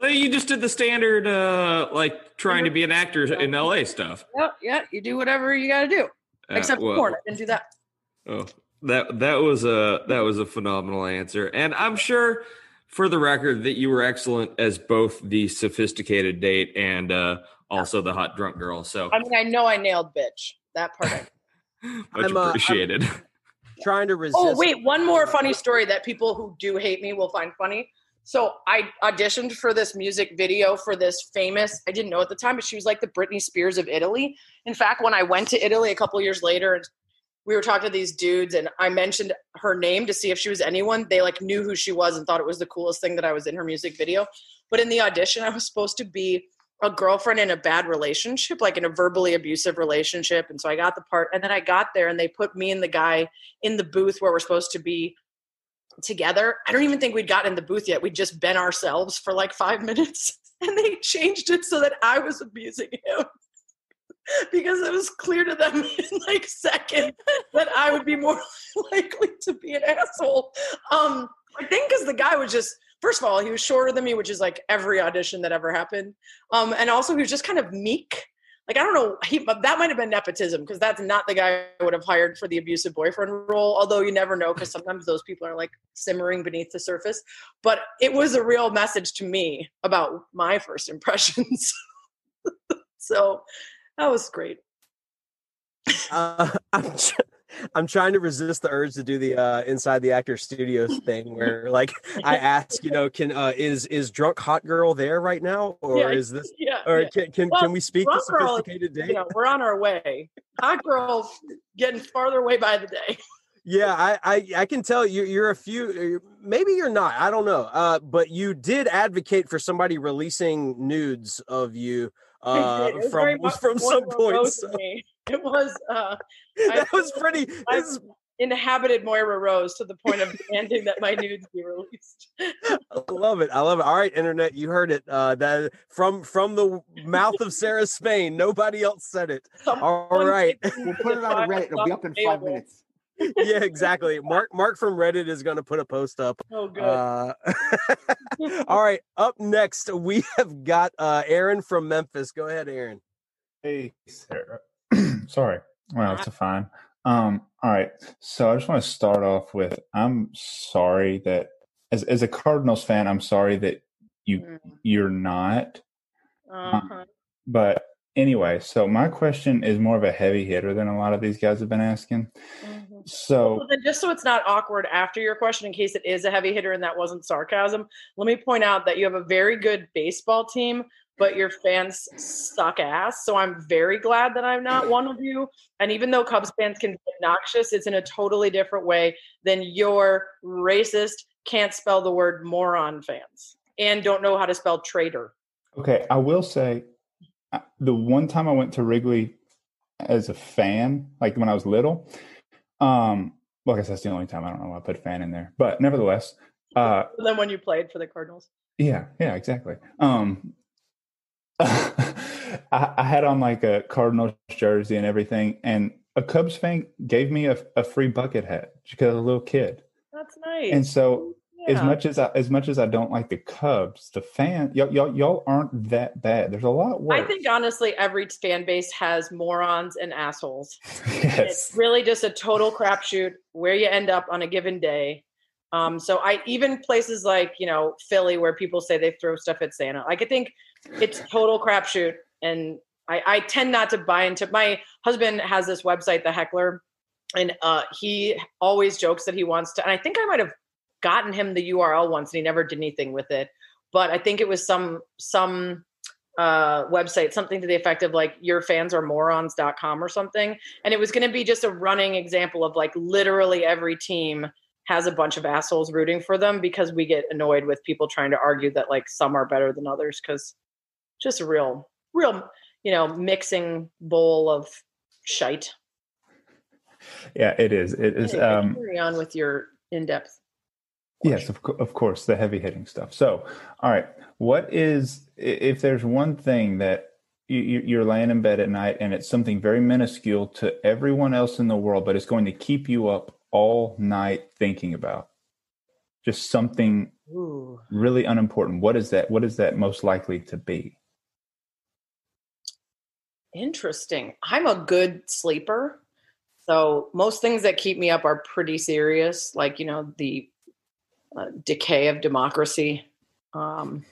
Well, you just did the standard, uh, like trying to be an actor in LA stuff. Yeah, yeah. You do whatever you got to do, Uh, except well, porn. I didn't do that. Oh, that that was a that was a phenomenal answer, and I'm sure, for the record, that you were excellent as both the sophisticated date and uh, also the hot drunk girl. So I mean, I know I nailed bitch. That part. I much I'm, uh, I'm- appreciated. Trying to resist. Oh wait, one more funny story that people who do hate me will find funny. So I auditioned for this music video for this famous. I didn't know at the time, but she was like the Britney Spears of Italy. In fact, when I went to Italy a couple years later, and we were talking to these dudes, and I mentioned her name to see if she was anyone. They like knew who she was and thought it was the coolest thing that I was in her music video. But in the audition, I was supposed to be a girlfriend in a bad relationship, like in a verbally abusive relationship. And so I got the part, and then I got there, and they put me and the guy in the booth where we're supposed to be together. I don't even think we'd gotten in the booth yet. We'd just been ourselves for like five minutes, and they changed it so that I was abusing him. Because it was clear to them in like seconds that I would be more likely to be an asshole. Um, I think because the guy was just first of all, he was shorter than me, which is like every audition that ever happened. Um, and also he was just kind of meek. Like I don't know, he that might have been nepotism because that's not the guy I would have hired for the abusive boyfriend role. Although you never know because sometimes those people are like simmering beneath the surface. But it was a real message to me about my first impressions. so that was great. uh, I'm, I'm trying to resist the urge to do the uh, inside the actor studios thing where like I ask, you know, can uh, is is drunk hot girl there right now or Yeah, is this Yeah. or yeah. can can, Well, can we speak to girl sophisticated date? You know, we're on our way. Hot girl getting farther away by the day. Yeah, I, I I can tell you you're a few maybe you're not. I don't know. Uh but you did advocate for somebody releasing nudes of you uh did. It was very from from some point. So. It was uh I- was pretty I- this is- inhabited Moira Rose to the point of demanding that my nudes be released. I love it. I love it. All right, internet, you heard it. Uh that from from the mouth of Sarah Spain. Nobody else said it. All Someone right. taking We'll put it on Reddit. It'll be up in five minutes. yeah, exactly. Mark Mark from Reddit is going to put a post up. Oh, good. Uh, all right, up next we have got uh Aaron from Memphis. Go ahead, Aaron. Hey, Sarah. Sorry. Well, it's fine. Um, all right. So I just want to start off with I'm sorry that as as a Cardinals fan, I'm sorry that you Mm, you're not. uh-huh. But anyway, so my question is more of a heavy hitter than a lot of these guys have been asking. Mhm. So Well, then just so it's not awkward after your question, in case it is a heavy hitter and that wasn't sarcasm, let me point out that you have a very good baseball team, but your fans suck ass. So I'm very glad that I'm not one of you. And even though Cubs fans can be obnoxious, it's in a totally different way than your racist, can't spell the word moron fans and don't know how to spell traitor. Okay, I will say uh, the one time I went to Wrigley as a fan, like when I was little, um, well, I guess that's the only time I don't know why I put fan in there, but nevertheless, uh, Than when you played for the Cardinals. yeah, yeah, exactly. Um, I, I had on like a Cardinals jersey and everything, and a Cubs fan gave me a, a free bucket hat because I was a little kid, That's nice. and so as much as I as much as I don't like the Cubs, the fan y'all y'all, y'all aren't that bad. There's a lot worse. I think honestly, every fan base has morons and assholes. yes. It's really just a total crapshoot where you end up on a given day. Um, so I even places like you know Philly where people say they throw stuff at Santa. Like I think it's total crapshoot, and I, I tend not to buy into. My husband has this website, The Heckler, and uh, he always jokes that he wants to. And I think I might have gotten him the URL once, and he never did anything with it. But I think it was some some uh website something to the effect of like your fans are morons.com or something and it was going to be just a running example of like literally every team has a bunch of assholes rooting for them because we get annoyed with people trying to argue that like some are better than others because just a real real you know mixing bowl of shite Yeah, it is. It is. Anyway, Um, carry on with your in-depth yes, of, co- of course, the heavy hitting stuff. So, all right, what is if there's one thing that you, you're laying in bed at night and it's something very minuscule to everyone else in the world, but it's going to keep you up all night thinking about just something Ooh. really unimportant. What is that? What is that most likely to be? Interesting. I'm a good sleeper. So most things that keep me up are pretty serious, like, you know, the uh, decay of democracy, um,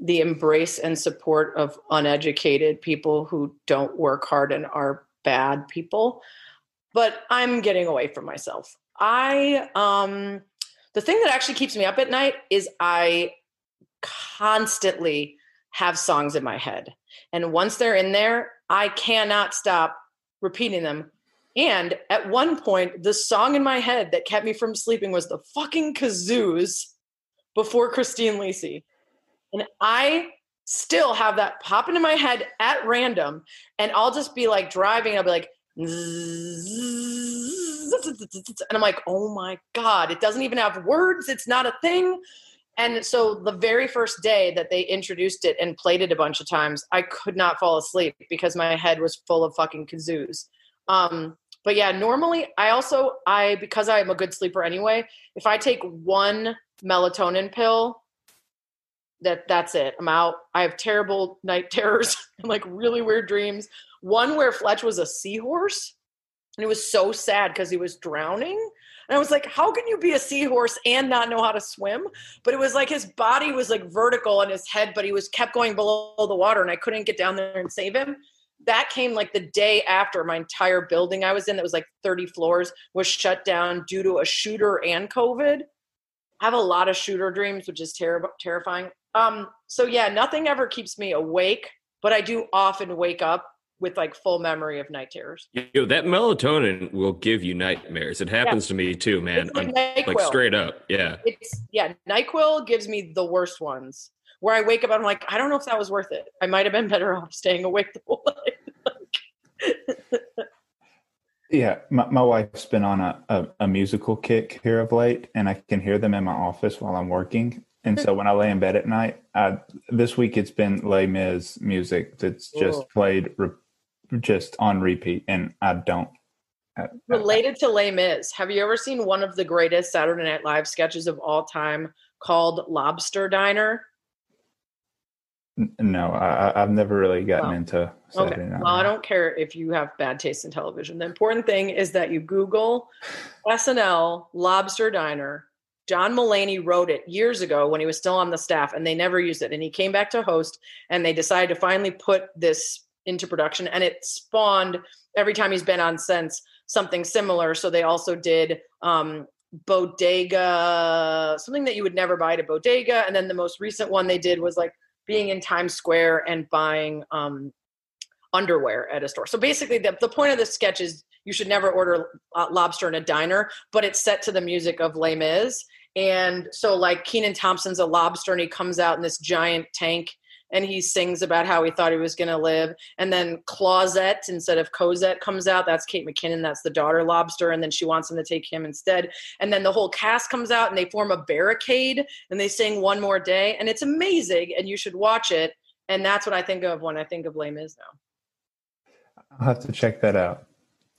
the embrace and support of uneducated people who don't work hard and are bad people. But I'm getting away from myself. I, um, the thing that actually keeps me up at night is I constantly have songs in my head. And once they're in there, I cannot stop repeating them. And at one point, the song in my head that kept me from sleeping was the fucking kazoos before Christine Lisi. And I still have that pop into my head at random. And I'll just be like driving, I'll be like, and I'm like, oh my God, it doesn't even have words. It's not a thing. And so the very first day that they introduced it and played it a bunch of times, I could not fall asleep because my head was full of fucking kazoos. Um, but yeah, normally I also I because I'm a good sleeper anyway, if I take one melatonin pill, that that's it. I'm out. I have terrible night terrors and like really weird dreams. One where Fletch was a seahorse and it was so sad because he was drowning and I was like, how can you be a seahorse and not know how to swim? But it was like his body was like vertical on his head, but he was kept going below the water and I couldn't get down there and save him. That came like the day after my entire building I was in that was like 30 floors was shut down due to a shooter and COVID. I have a lot of shooter dreams, which is terrible, terrifying. Um, so yeah, nothing ever keeps me awake, but I do often wake up with like full memory of night terrors. Yo, that melatonin will give you nightmares. It happens yeah. to me too, man. Like, like, straight up. Yeah. It's yeah, NyQuil gives me the worst ones. Where I wake up, I'm like, I don't know if that was worth it. I might have been better off staying awake the whole night. yeah, my, my wife's been on a, a, a musical kick here of late, and I can hear them in my office while I'm working. And so when I lay in bed at night, I, this week it's been Les Mis music that's just Ooh. played re- just on repeat, and I don't. I, Related to Les Mis, have you ever seen one of the greatest Saturday Night Live sketches of all time called Lobster Diner? No, I, have never really gotten into Saturday okay. Night. Well, I don't care if you have bad taste in television. The important thing is that you Google SNL Lobster Diner. John Mulaney wrote it years ago when he was still on the staff, and they never used it. And he came back to host, and they decided to finally put this into production and it spawned every time he's been on since something similar. So they also did um bodega something that you would never buy at a bodega. And then the most recent one they did was like being in times square and buying um underwear at a store. So basically the, the point of the sketch is you should never order lobster in a diner but it's set to the music of Les Mis. And so like Kenan Thompson's a lobster and he comes out in this giant tank and he sings about how he thought he was going to live. And then Clausette instead of Cosette comes out. That's Kate McKinnon. That's the daughter lobster. And then she wants him to take him instead. And then the whole cast comes out and they form a barricade and they sing One More Day. And it's amazing. And you should watch it. And that's what I think of when I think of Les Mis now. I'll have to check that out.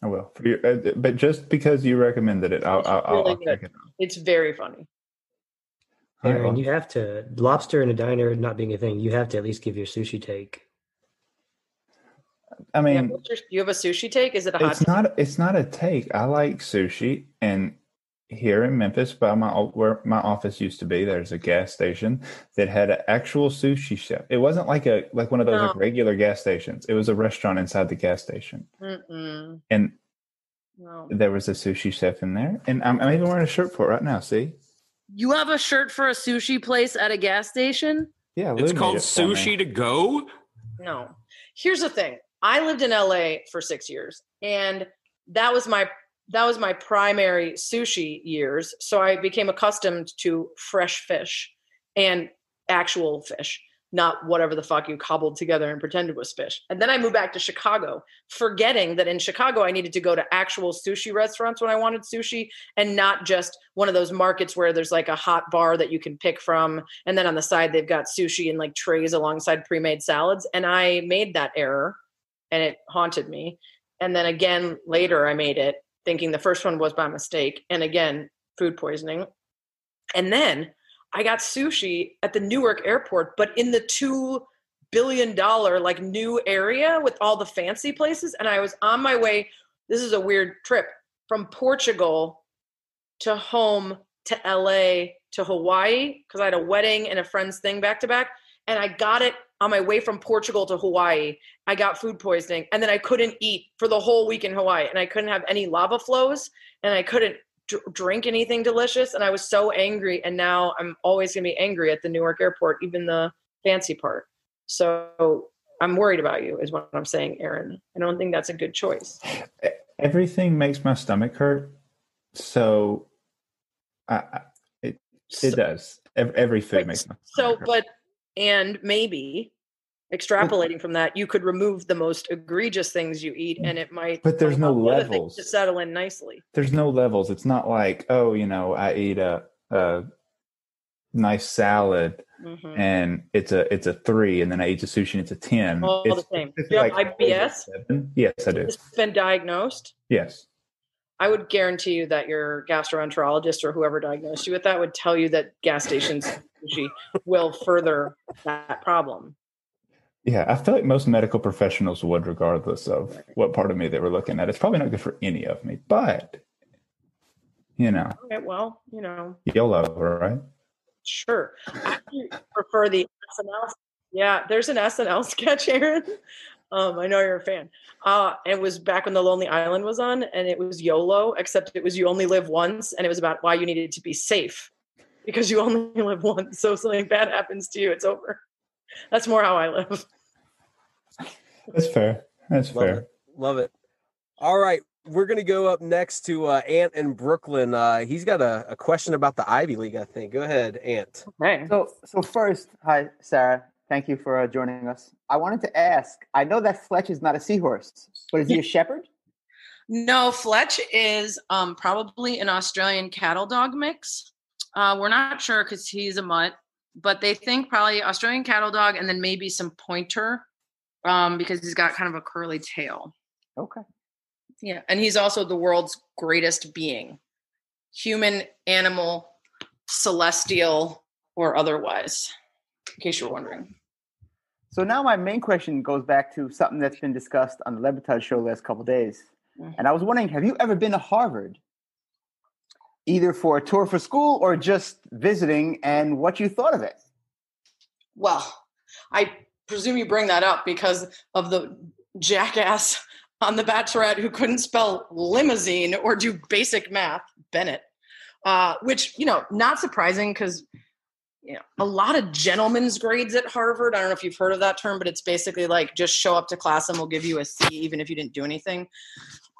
I will. Your, uh, but just because you recommended it, I'll, I'll, really I'll check it out. It's very funny. Aaron, you have to lobster in a diner not being a thing. You have to at least give your sushi take. I mean, yeah, you have a sushi take? Is it a hot? It's take? not. It's not a take. I like sushi, and here in Memphis, by my where my office used to be, there's a gas station that had an actual sushi chef. It wasn't like a like one of those no. like regular gas stations. It was a restaurant inside the gas station, Mm-mm. and no. there was a sushi chef in there. And I'm, I'm even wearing a shirt for it right now. See. You have a shirt for a sushi place at a gas station? Yeah, it's called it Sushi to Go. No. Here's the thing. I lived in LA for 6 years and that was my that was my primary sushi years, so I became accustomed to fresh fish and actual fish not whatever the fuck you cobbled together and pretended was fish. And then I moved back to Chicago, forgetting that in Chicago I needed to go to actual sushi restaurants when I wanted sushi and not just one of those markets where there's like a hot bar that you can pick from. And then on the side, they've got sushi in like trays alongside pre made salads. And I made that error and it haunted me. And then again, later I made it thinking the first one was by mistake. And again, food poisoning. And then I got sushi at the Newark airport, but in the two billion dollar like new area with all the fancy places. And I was on my way. This is a weird trip from Portugal to home to LA to Hawaii because I had a wedding and a friend's thing back to back. And I got it on my way from Portugal to Hawaii. I got food poisoning and then I couldn't eat for the whole week in Hawaii and I couldn't have any lava flows and I couldn't d- drink anything delicious. And I was so angry. And now I'm always going to be angry at the Newark airport, even the fancy part. So I'm worried about you, is what I'm saying, Aaron. I don't think that's a good choice. Everything makes my stomach hurt. So I, I- it, it So- does. Every, every food makes my So, stomach hurt. but, and maybe extrapolating from that, you could remove the most egregious things you eat and it might. But there's no allow the other things levels. To settle in nicely. there's no levels. It's not like, oh, you know, I eat a, a nice salad Mhm. and it's a it's a three, and then I eat the sushi and it's a ten. All it's, the same. it's Do you have like IBS? seven. Yes, I do. It's been diagnosed. Yes. I would guarantee you that your gastroenterologist or whoever diagnosed you with that would tell you that gas stations sushi will further that problem. Yeah, I feel like most medical professionals would, regardless of what part of me they were looking at. It's probably not good for any of me, but you know, Okay, well, you know, YOLO, right? sure. I prefer the SNL. Yeah, there's an SNL sketch, Aaron. Um, I know you're a fan. Uh, it was back when The Lonely Island was on, and it was YOLO, except it was you only live once, and it was about why you needed to be safe because you only live once. So if something bad happens to you, it's over. That's more how I live. That's fair. That's Love fair. it. Love it. All right. We're going to go up next to uh, Ant in Brooklyn. Uh, he's got a, a question about the Ivy League, I think. Go ahead, Ant. Hey. So, so first, hi, Sarah. Thank you for uh, joining us. I wanted to ask. I know that Fletch is not a seahorse, but is he a shepherd? No, Fletch is um, probably an Australian cattle dog mix. Uh, we're not sure because he's a mutt, but they think probably Australian cattle dog and then maybe some pointer um, because he's got kind of a curly tail. Okay. Yeah, and he's also the world's greatest being, human, animal, celestial, or otherwise. In case you're wondering. So now my main question goes back to something that's been discussed on the Le Batard show last couple days, Mhm. and I was wondering, have you ever been to Harvard, either for a tour for school or just visiting, and what you thought of it? Well, I presume you bring that up because of the jackass on the Bachelorette who couldn't spell limousine or do basic math, Bennett. Uh, which you know, not surprising because you know a lot of gentlemen's grades at Harvard. I don't know if you've heard of that term, but it's basically like just show up to class and we'll give you a C even if you didn't do anything.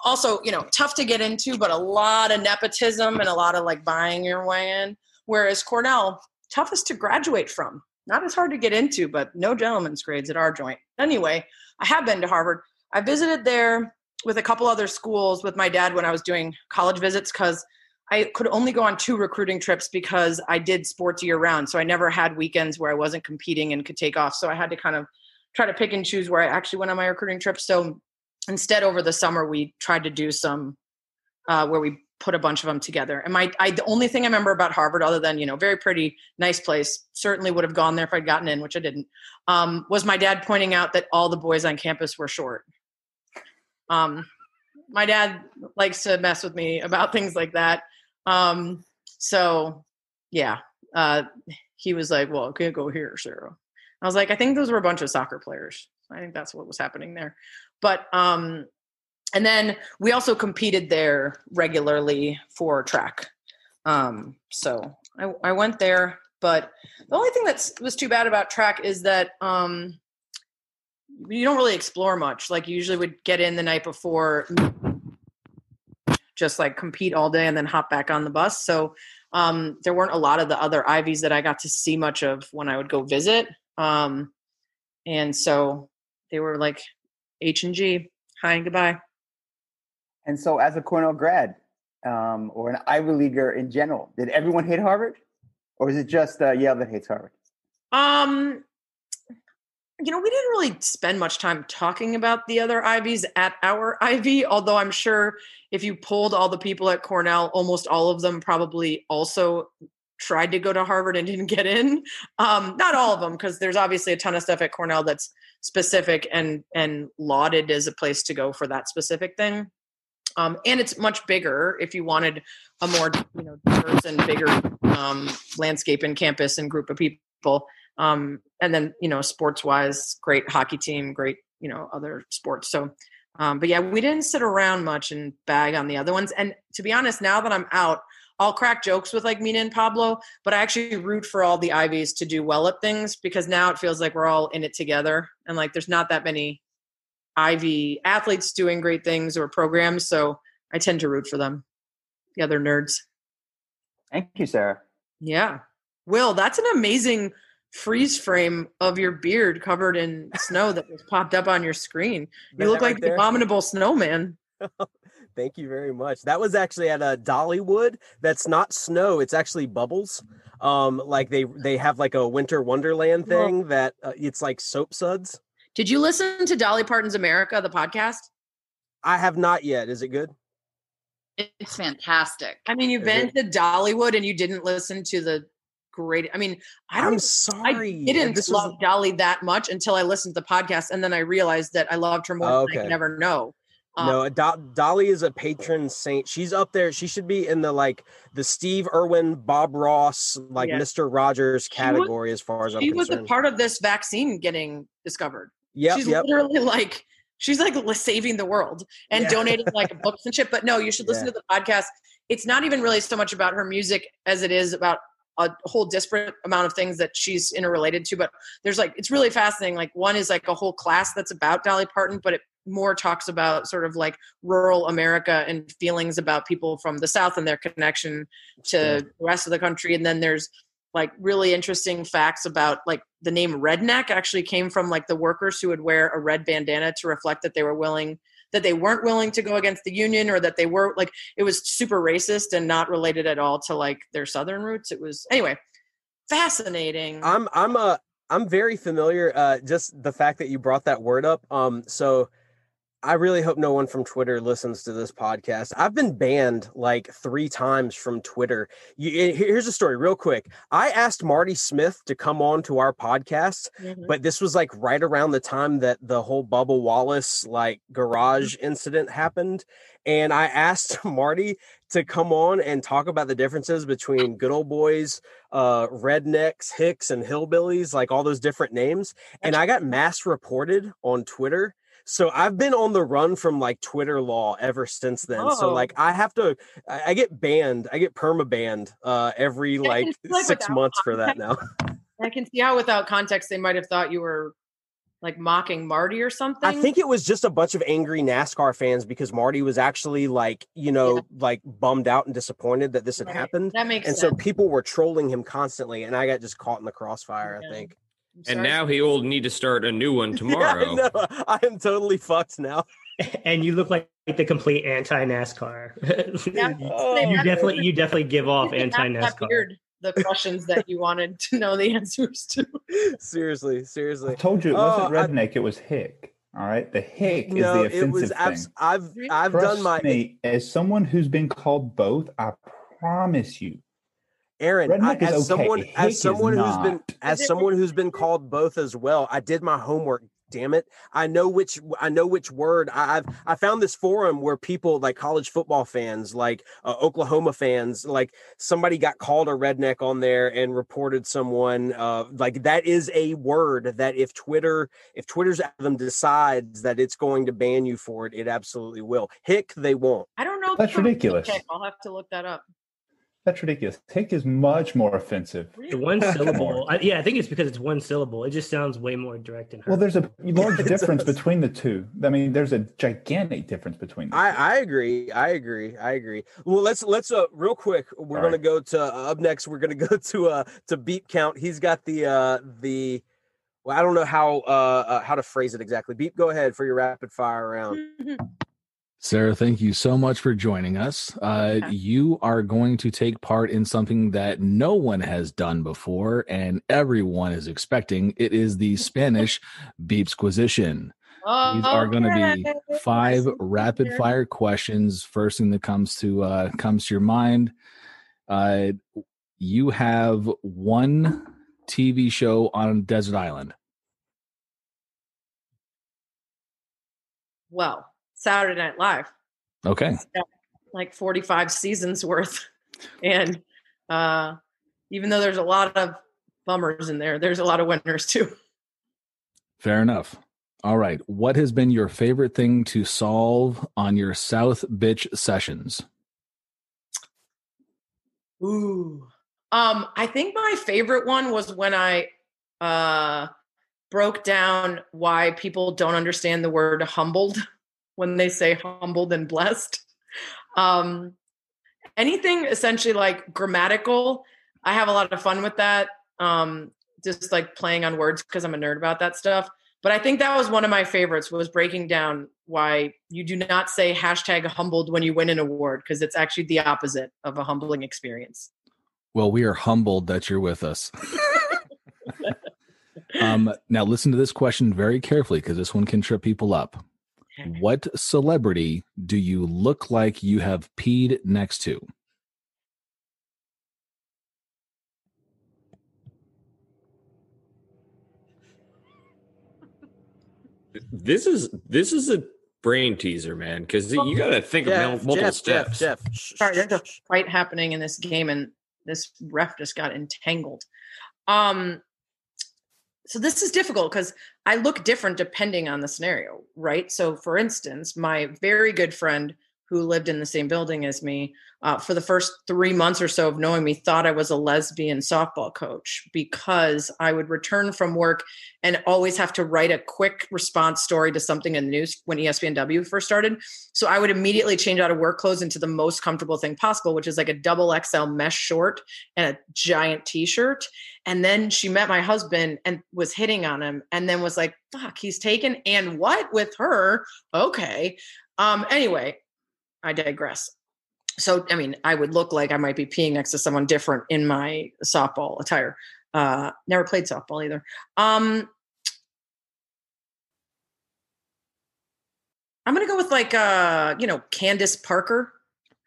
Also, you know, tough to get into, but a lot of nepotism and a lot of like buying your way in. Whereas Cornell, toughest to graduate from not as hard to get into, but no gentleman's grades at our joint. Anyway, I have been to Harvard. I visited there with a couple other schools with my dad when I was doing college visits because I could only go on two recruiting trips because I did sports year round. So I never had weekends where I wasn't competing and could take off. So I had to kind of try to pick and choose where I actually went on my recruiting trips. So instead, over the summer, we tried to do some uh, where we put a bunch of them together. And my, I, the only thing I remember about Harvard, other than you know, very pretty, nice place, certainly would have gone there if I'd gotten in, which I didn't, um, was my dad pointing out that all the boys on campus were short. Um, my dad likes to mess with me about things like that. Um, so yeah, uh, he was like, "Well, can't go here, Sarah." I was like, "I think those were a bunch of soccer players. I think that's what was happening there." But um, and then we also competed there regularly for track. Um, so I, I went there, but the only thing that was too bad about track is that um, you don't really explore much. Like you usually would get in the night before, just like compete all day and then hop back on the bus. So um, there weren't a lot of the other Ivies that I got to see much of when I would go visit. Um, and so they were like H and G, hi and goodbye. And so, as a Cornell grad um, or an Ivy Leaguer in general, did everyone hate Harvard, or is it just uh, Yale that hates Harvard? Um, you know, we didn't really spend much time talking about the other Ivies at our Ivy, although I'm sure if you polled all the people at Cornell, almost all of them probably also tried to go to Harvard and didn't get in. Um, not all of them, because there's obviously a ton of stuff at Cornell that's specific and and lauded as a place to go for that specific thing. Um, and it's much bigger if you wanted a more you know diverse and bigger um, landscape and campus and group of people. Um, and then you know sports wise, great hockey team, great you know other sports. So, um, but yeah, we didn't sit around much and bag on the other ones. And to be honest, now that I'm out, I'll crack jokes with like Mina and Pablo, but I actually root for all the Ivies to do well at things because now it feels like we're all in it together and like there's not that many Ivy athletes doing great things or programs. So I tend to root for them, the other nerds. Thank you, Sarah. Yeah. Will, that's an amazing freeze frame of your beard covered in snow that was popped up on your screen. You look right like the abominable snowman. Thank you very much. That was actually at a Dollywood. That's not snow. It's actually bubbles. Um, like they they have like a winter wonderland Well- thing that uh, it's like soap suds. Did you listen to Dolly Parton's America, the podcast? I have not yet. Is it good? It's fantastic. I mean, you've Is been to Dollywood and you didn't listen to the great. I mean, I don't. I'm sorry. I didn't This was- love Dolly that much until I listened to the podcast, and then I realized that I loved her more than I Okay. could ever know. Um, no, Do- Dolly is a patron saint. She's up there. She should be in the like the Steve Irwin, Bob Ross, like Yeah. Mr. Rogers was- category as far as I'm she was a part of this vaccine getting discovered. Yep, she's yep. literally like she's like saving the world and Yeah. donating like books and shit. But no, you should listen Yeah. to the podcast. It's not even really so much about her music as it is about a whole disparate amount of things that she's interrelated to. But there's like it's really fascinating. Like one is like a whole class that's about Dolly Parton, but it more talks about sort of like rural America and feelings about people from the South and their connection to the rest of the country. And then there's like really interesting facts about like the name redneck actually came from like the workers who would wear a red bandana to reflect that they were willing that they weren't willing to go against the union or that they were like it was super racist and not related at all to like their southern roots it was anyway fascinating I'm I'm uh I'm very familiar. Uh, just the fact that you brought that word up. Um, so I really hope no one from Twitter listens to this podcast. I've been banned like three times from Twitter. You, eh, here's a story, real quick. I asked Marty Smith to come on to our podcast, Mhm. but this was like right around the time that the whole Bubba Wallace like garage incident happened, and I asked Marty to come on and talk about the differences between good old boys, uh, rednecks, hicks, and hillbillies, like all those different names. And I got mass reported on Twitter. So I've been on the run from like Twitter law ever since then. So Oh. like I have to, I, get banned, I get perma banned uh, every like six months for that now. i can see how without context they might have thought you were like mocking marty or something I think it was just a bunch of angry NASCAR fans because Marty was actually like, you know, like bummed out and disappointed that this had Right. happened. that makes And sense so people were trolling him constantly, and I got just caught in the crossfire. I think. I'm And now he will need to start a new one Yeah, tomorrow. I know. I am totally fucked now. and you look like the complete anti NASCAR. Yeah, Oh. you definitely you definitely give off anti NASCAR. the questions that you wanted to know the answers to seriously, seriously. I told you it Oh, wasn't I- redneck, it was hick. All right. The hick is No, the it offensive was. thing. I've I've Trust done my me, as someone who's been called both, I promise you. Aaron. I, as okay, someone hick as someone who's been as someone who's been called both as well. I did my homework. Damn it! I know which I know which word. I, I've I found this forum where people like college football fans, like uh, Oklahoma fans, like somebody got called a redneck on there and reported someone. Uh, like that is a word that if Twitter if Twitter's algorithm decides that it's going to ban you for it, it absolutely will. Hick, they won't. i don't know That's ridiculous. Tech. i'll have to look that up That's ridiculous. Hick is much more offensive. The one syllable. I, yeah, I think it's because it's one syllable. It just sounds way more direct and Well, there's a large difference between the two. I mean, there's a gigantic difference between the two. I, I agree. I agree. I agree. Well, let's let's uh real quick. We're All gonna go to uh, up next. We're gonna go to uh to beep count. He's got the uh the. Well, I don't know how uh, uh how to phrase it exactly. Beep, go ahead for your rapid fire round. Sarah, thank you so much for joining us. Uh, Yeah. You are going to take part in something that no one has done before and everyone is expecting. It is the Spanish Beepsquisition. These are going to be five rapid fire questions. First thing that comes to uh, comes to your mind. Uh, you have one TV show on a desert island. Well, Saturday Night Live. Okay. Like 45 seasons worth. And uh, even though there's a lot of bummers in there, there's a lot of winners too. Fair enough. All right. What has been your favorite thing to solve on your South Bitch sessions? Ooh. Um, I think my favorite one was when I uh broke down why people don't understand the word humbled when they say humbled and blessed. Um anything essentially like grammatical, I have a lot of fun with that. Um just like playing on words because I'm a nerd about that stuff. But I think that was one of my favorites was breaking down why you do not say hashtag humbled when you win an award because it's actually the opposite of a humbling experience. Well, we are humbled that you're with us. um, now, listen to this question very carefully because this one can trip people up. What celebrity do you look like you have peed next to? This is this is a brain teaser, man, because you got to think of multiple steps. Sorry, there's a fight happening in this game, and this ref just got entangled. Um, so this is difficult because I look different depending on the scenario, right? So, for instance, my very good friend who lived in the same building as me uh, for the first three months or so of knowing me thought I was a lesbian softball coach because I would return from work and always have to write a quick response story to something in the news when ESPNW first started. So I would immediately change out of work clothes into the most comfortable thing possible, which is like a double XL mesh short and a giant t shirt. And then she met my husband and was hitting on him and then was like, fuck, he's taken. And what with her? Okay. Um, anyway, I digress. So, I mean, I would look like I might be peeing next to someone different in my softball attire. Uh, never played softball either. Um, I'm gonna go with like uh, you know, Candace Parker.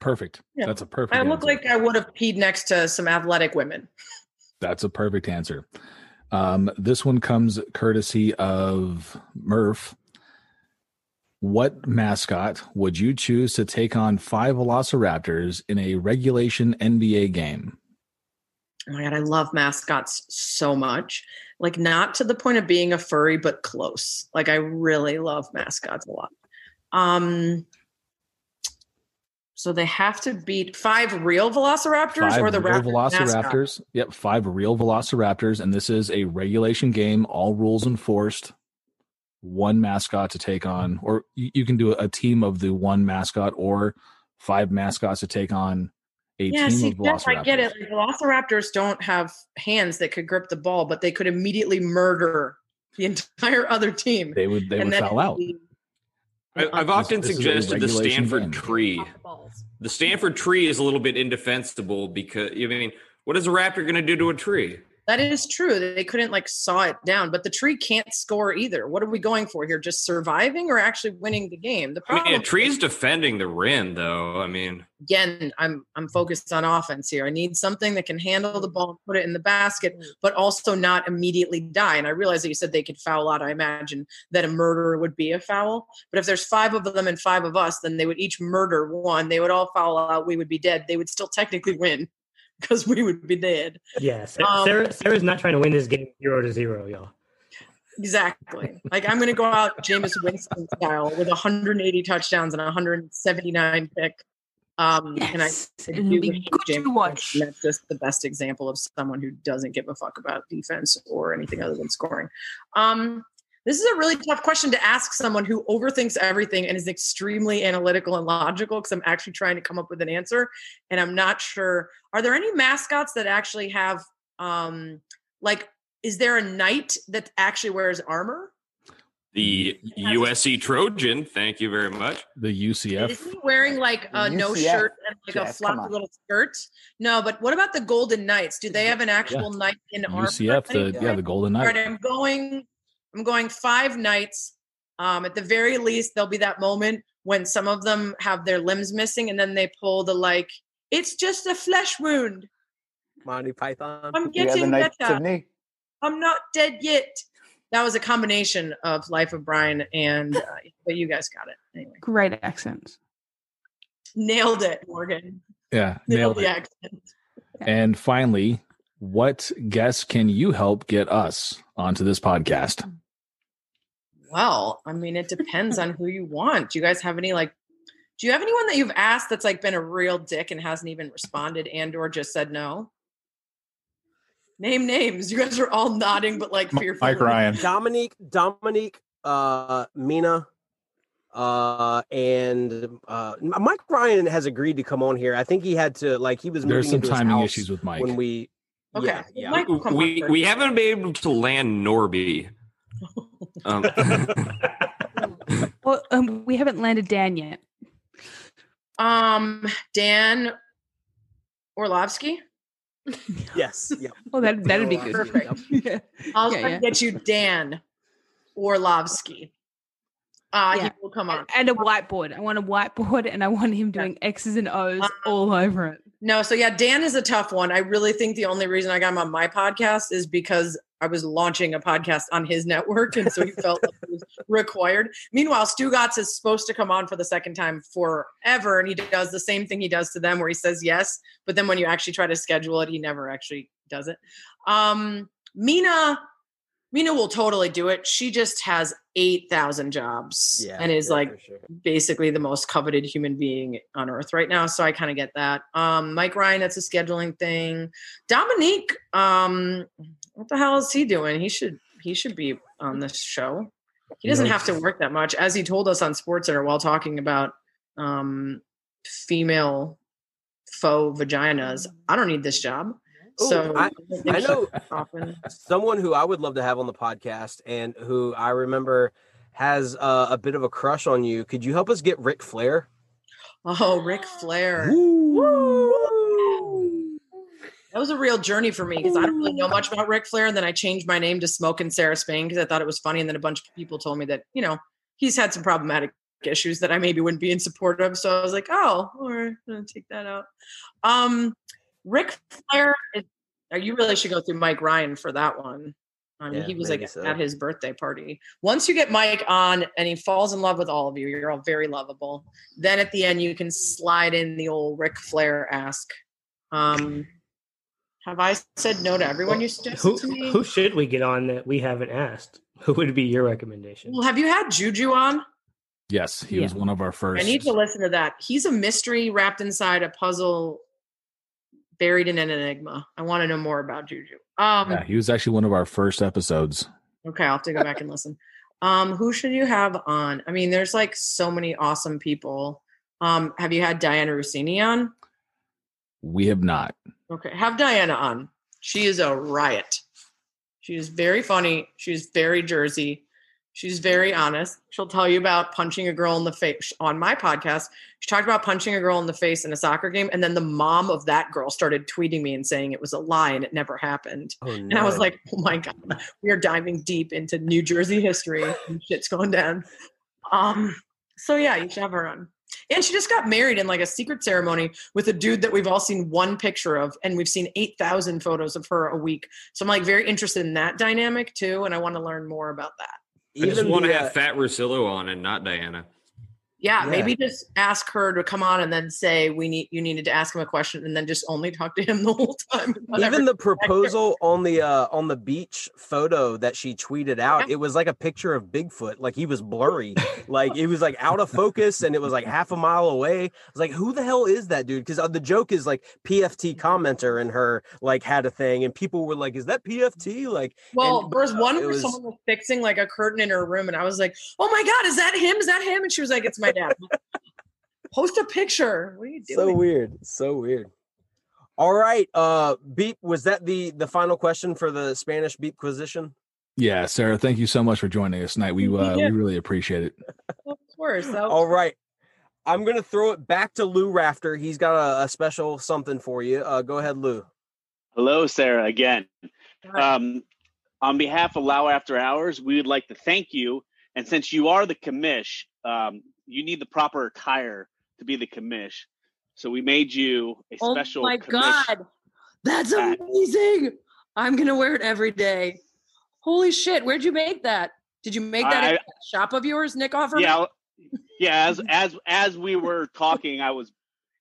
Perfect. Yeah. That's a perfect. I look answer. like I would have peed next to some athletic women. That's a perfect answer. Um, this one comes courtesy of Murph. What mascot would you choose to take on five Velociraptors in a regulation NBA game? Oh my god, I love mascots so much. Like not to the point of being a furry, but close. Like I really love mascots a lot. Um so they have to beat five real velociraptors Five or the real raptor mascot? Velociraptors. Yep, five real Velociraptors, and this is a regulation game. All rules enforced. One mascot to take on, or you, you can do a team of the one mascot, or five mascots to take on a Yeah, team see, of Jeff, Velociraptors. I get it. Like, velociraptors don't have hands that could grip the ball, but they could immediately murder the entire other team. They would they And would then foul out. I, I've often this is a suggested the Stanford game. tree. The Stanford tree is a little bit indefensible because I mean, what is a raptor going to do to a tree? That is true. They couldn't like saw it down, but the tree can't score either. What are we going for here? Just surviving or actually winning the game? The I problem mean, a tree's defending the rim, though. I mean, again, I'm I'm focused on offense here. I need something that can handle the ball put it in the basket, mm. but also not immediately die. And I realize that you said they could foul out. I imagine that a murderer would be a foul. But if there's five of them and five of us, then they would each murder one. They would all foul out. We would be dead. They would still technically win because we would be dead. Yeah, Sa- Um, Sarah, Sarah's not trying to win this game zero to zero, y'all. Exactly. Like I'm going to go out Jameis Winston style with 180 touchdowns and 179 pick. Um, and I, Yes, I it'll do good to watch. That's just the best example of someone who doesn't give a fuck about defense or anything other than scoring. Um, this is a really tough question to ask someone who overthinks everything and is extremely analytical and logical because I'm actually trying to come up with an answer. And I'm not sure. Are there any mascots that actually have, um, like, is there a knight that actually wears armor? the USC Trojan. Thank you very much. The UCF. Is he wearing like a no shirt and like a Jeff, come floppy little skirt? No, but what about the Golden Knights? Do they have an actual knight in armor? UCF. The yeah, the Golden All right, Knight. I'm going. I'm going five nights. Um, at the very least, there'll be that moment when some of them have their limbs missing, and then they pull the like. It's just a flesh wound. Monty Python. I'm You the getting better. of I'm not dead yet. That was a combination of Life of Brian and, uh, but you guys got it anyway. Great accents. Nailed it, Morgan. Yeah, Nailed nailed the it. accent. And finally, what guests can you help get us onto this podcast? Well, I mean, it depends on who you want. Do you guys have any like? Do you have anyone that you've asked that's like been a real dick and hasn't even responded and or just said no? Name names. You guys are all nodding, but like fearful. Mike Ryan. Dominique, Dominique, uh, Mina, uh, and uh, Mike Ryan has agreed to come on here. I think he had to like he was. There's some timing issues with Mike. when we. Okay. Yeah, yeah. Mike will come on we we haven't been able to land Norby. Um, Well, um, we haven't landed Dan yet. Um, Dan Orlovsky. Yes. Yeah. Oh, that that'd be good. Perfect. yeah. I'll Yeah, try yeah. to get you Dan Orlovsky. Uh, Yeah. he will come on. And a whiteboard. I want a whiteboard, and I want him doing X's and O's Uh, all over it. No, so yeah, Dan is a tough one. I really think the only reason I got him on my podcast is because I was launching a podcast on his network, and so he felt like it was required. Meanwhile, Stugotz is supposed to come on for the second time forever, and he does the same thing he does to them, where he says yes, but then when you actually try to schedule it, he never actually does it. Um, Mina, Mina will totally do it. She just has eight thousand jobs, Yeah. and is yeah, like sure. basically the most coveted human being on earth right now. So I kind of get that. Um, Mike Ryan, that's a scheduling thing. Dominique, um, what the hell is he doing? He should he should be on this show. He doesn't have to work that much, as he told us on SportsCenter while talking about um, female faux vaginas. I don't need this job. Ooh, so I- I know often. someone who I would love to have on the podcast and who I remember has uh, a bit of a crush on you. Could you help us get Ric Flair? Oh, Ric Flair. That was a real journey for me because I don't really know much about Ric Flair. And then I changed my name to Smoke and Sarah Spain because I thought it was funny. And then a bunch of people told me that, you know, he's had some problematic issues that I maybe wouldn't be in support of. So I was like, oh, all right, I'm gonna take that out. Um Ric Flair is, uh, you really should go through Mike Ryan for that one. I mean, Yeah, he was like so. at his birthday party. Once you get Mike on and he falls in love with all of you, you're all very lovable. Then at the end, you can slide in the old Ric Flair ask. Um, have I said no to everyone you suggested Who, to me? who should we get on that we haven't asked? Who would be your recommendation? Well, have you had Juju on? Yes, he was one of our first. I need to listen to that. He's a mystery wrapped inside a puzzle, buried in an enigma. I want to know more about Juju. Um, yeah, he was actually one of our first episodes. Okay, I'll have to go back and listen. Um, who should you have on? I mean, there's like so many awesome people. Um, have you had Dianna Russini on? We have not. Okay, have Diana on. She is a riot. She is very funny. She's very Jersey. She's very honest. She'll tell you about punching a girl in the face on my podcast. She talked about punching a girl in the face in a soccer game, and then the mom of that girl started tweeting me and saying it was a lie and it never happened. Oh, And I was like, oh my God, we are diving deep into New Jersey history and shit's going down. Um, so yeah, you should have her on. And she just got married in like a secret ceremony with a dude that we've all seen one picture of, and we've seen 8,000 photos of her a week. So I'm like very interested in that dynamic too, and I want to learn more about that. I just want to have uh, Fat Rosillo on and not Dianna. Yeah, Yeah. maybe just ask her to come on and then say we need you needed to ask him a question and then just only talk to him the whole time. Even the proposal on the uh on the beach photo that she tweeted out it was like a picture of bigfoot like he was blurry like it was like out of focus and it was like half a mile away i was like who the hell is that dude because the joke is like pft commenter and her like had a thing and people were like is that pft like Well, and- there was one it where was- someone was fixing like a curtain in her room, and I was like, "Oh my god, is that him? Is that him?" And she was like, "It's my dad." Post a picture. What are you doing? so weird so weird all right uh beep was that the the final question for the spanish beepquisition Yeah, Sarah, thank you so much for joining us tonight. We uh, Yeah. we really appreciate it. Of course. Was- All right. I'm going to throw it back to Lou Rafter. He's got a, a special something for you. Uh, go ahead, Lou. Hello, Sarah, again. Um, on behalf of Lauer After Hours, we would like to thank you. And since you are the commish, um, you need the proper attire to be the commish. So we made you a Oh special my god. That's amazing. I'm gonna wear it every day. Holy shit! Where'd you make that? Did you make that I- shop of yours, Nick Offerman? Yeah, yeah. As as as we were talking, I was,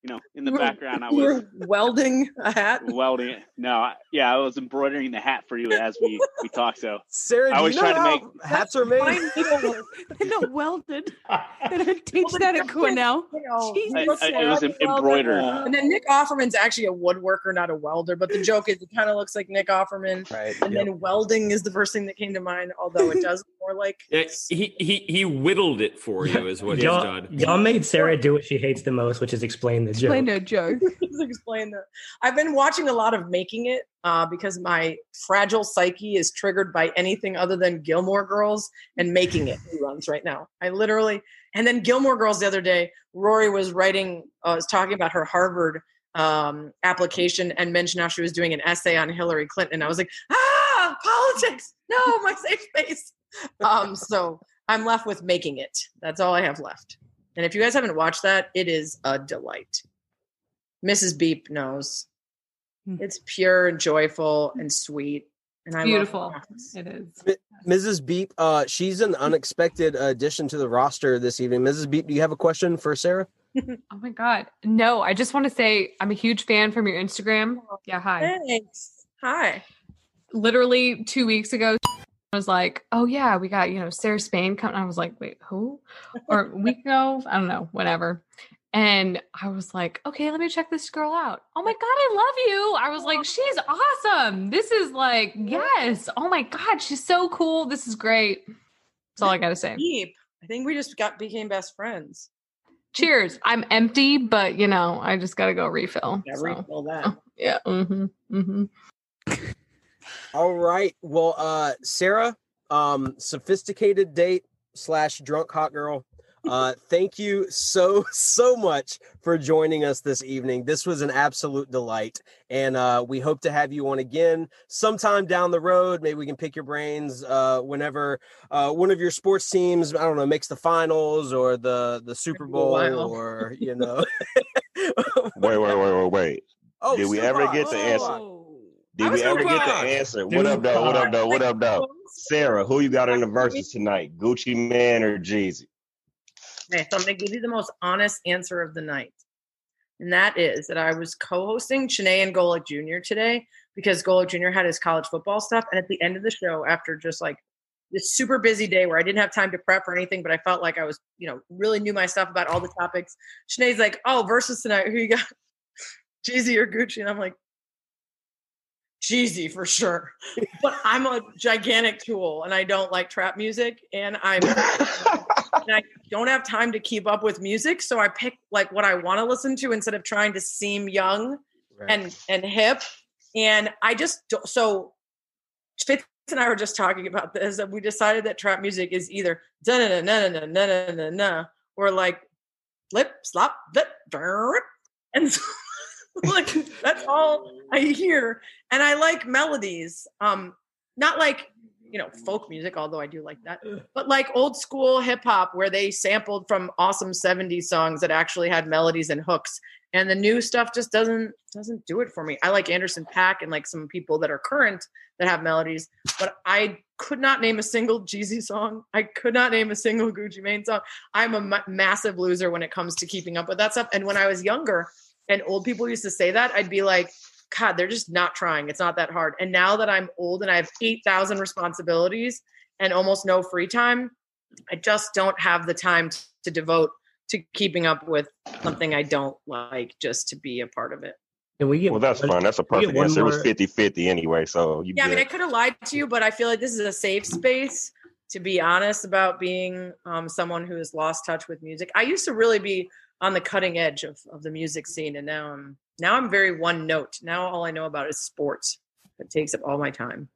you know, in the You were- background, I you was were welding a hat. welding it. No, I, yeah, I was embroidering the hat for you as we we talked. So Sarah, I do was you know trying to make hats are made? Fine needlework. They're not welded. They don't teach that at Cornell. You know, Jesus. I, I, it was like em- embroidered. And then Nick Offerman's actually a woodworker, not a welder. But the joke is, it kind of looks like Nick Offerman. Right. And then welding is the first thing that came to mind, although it does more like Yeah, he he he whittled it for you, is what he's Y'all, done. y'all made Sarah do what she hates the most, which is explain the Explain her joke. Explain that. I've been watching a lot of Making It uh, because my fragile psyche is triggered by anything other than Gilmore Girls and Making It runs right now. I literally, and then Gilmore Girls the other day, Rory was writing, uh, was talking about her Harvard um, application and mentioned how she was doing an essay on Hillary Clinton. I was like, ah, politics, no, my safe space. Um, so I'm left with Making It. That's all I have left. And if you guys haven't watched that, it is a delight. Mrs. Beep knows. Hmm. It's pure and joyful and sweet. And I Beautiful. love it. It is. Mrs. Beep, uh, she's an unexpected addition to the roster this evening. Mrs. Beep, do you have a question for Sarah? Oh my god. No, I just want to say I'm a huge fan from your Instagram. Yeah, hi. Thanks. Hi. Literally two weeks ago, I was like, "Oh yeah, we got you know Sarah Spain coming." I was like, "Wait, who?" Or a week ago, I don't know, whatever. And I was like, "Okay, let me check this girl out." Oh my god, I love you! I was like, "She's awesome. This is like, yes. Oh my god, she's so cool. This is great." That's all I gotta say. Beep. I think we just got became best friends. Cheers. I'm empty, but you know, I just gotta go refill. Yeah, so. refill that. Yeah. Mm-hmm. Mm-hmm. All right. Well, uh, Sarah, um, sophisticated date slash drunk hot girl. Uh, thank you so so much for joining us this evening. This was an absolute delight, and uh, we hope to have you on again sometime down the road. Maybe we can pick your brains uh, whenever uh, one of your sports teams, I don't know, makes the finals or the the Super Bowl, Wow. or you know. Wait, wait, wait, wait, wait. Oh, Did we ever get the answer? Did I we ever get the Tupac. answer? What up, though? What up, though? What up, though? Sarah, who you got in the verses tonight? Gucci Mane or Jeezy? Okay, so I'm going to give you the most honest answer of the night. And that is that I was co hosting Chiney and Golic Jr. today because Golic Jr. had his college football stuff. And at the end of the show, after just like this super busy day where I didn't have time to prep or anything, but I felt like I was, you know, really knew my stuff about all the topics. Chiney's like, oh, versus tonight, who you got? Jeezy or Gucci? And I'm like, cheesy for sure. But I'm a gigantic tool and I don't like trap music and I'm and I don't have time to keep up with music. So I pick like what I want to listen to instead of trying to seem young right. and and hip. And I just so Fitz and I were just talking about this and we decided that trap music is either na na na na na na na na, or like flip slop flip and so like that's all I hear. And I like melodies. Um, not like you know folk music, although I do like that, but like old school hip hop where they sampled from awesome 70s songs that actually had melodies and hooks. And the new stuff just doesn't doesn't do it for me. I like Anderson .Paak and like some people that are current that have melodies, but I could not name a single Jeezy song. I could not name a single Gucci Mane song. I'm a massive loser when it comes to keeping up with that stuff. And when I was younger and old people used to say that, I'd be like, God, they're just not trying. It's not that hard. And now that I'm old and I have 8,000 responsibilities and almost no free time, I just don't have the time to devote to keeping up with something I don't like just to be a part of it. Can we get Well, that's one- fine. That's a perfect one answer. It was more- 50 50 anyway. So you Yeah, I mean, I could have lied to you, but I feel like this is a safe space to be honest about being um, someone who has lost touch with music. I used to really be on the cutting edge of, of the music scene, and now I'm now I'm very one note. Now all I know about is sports. It takes up all my time.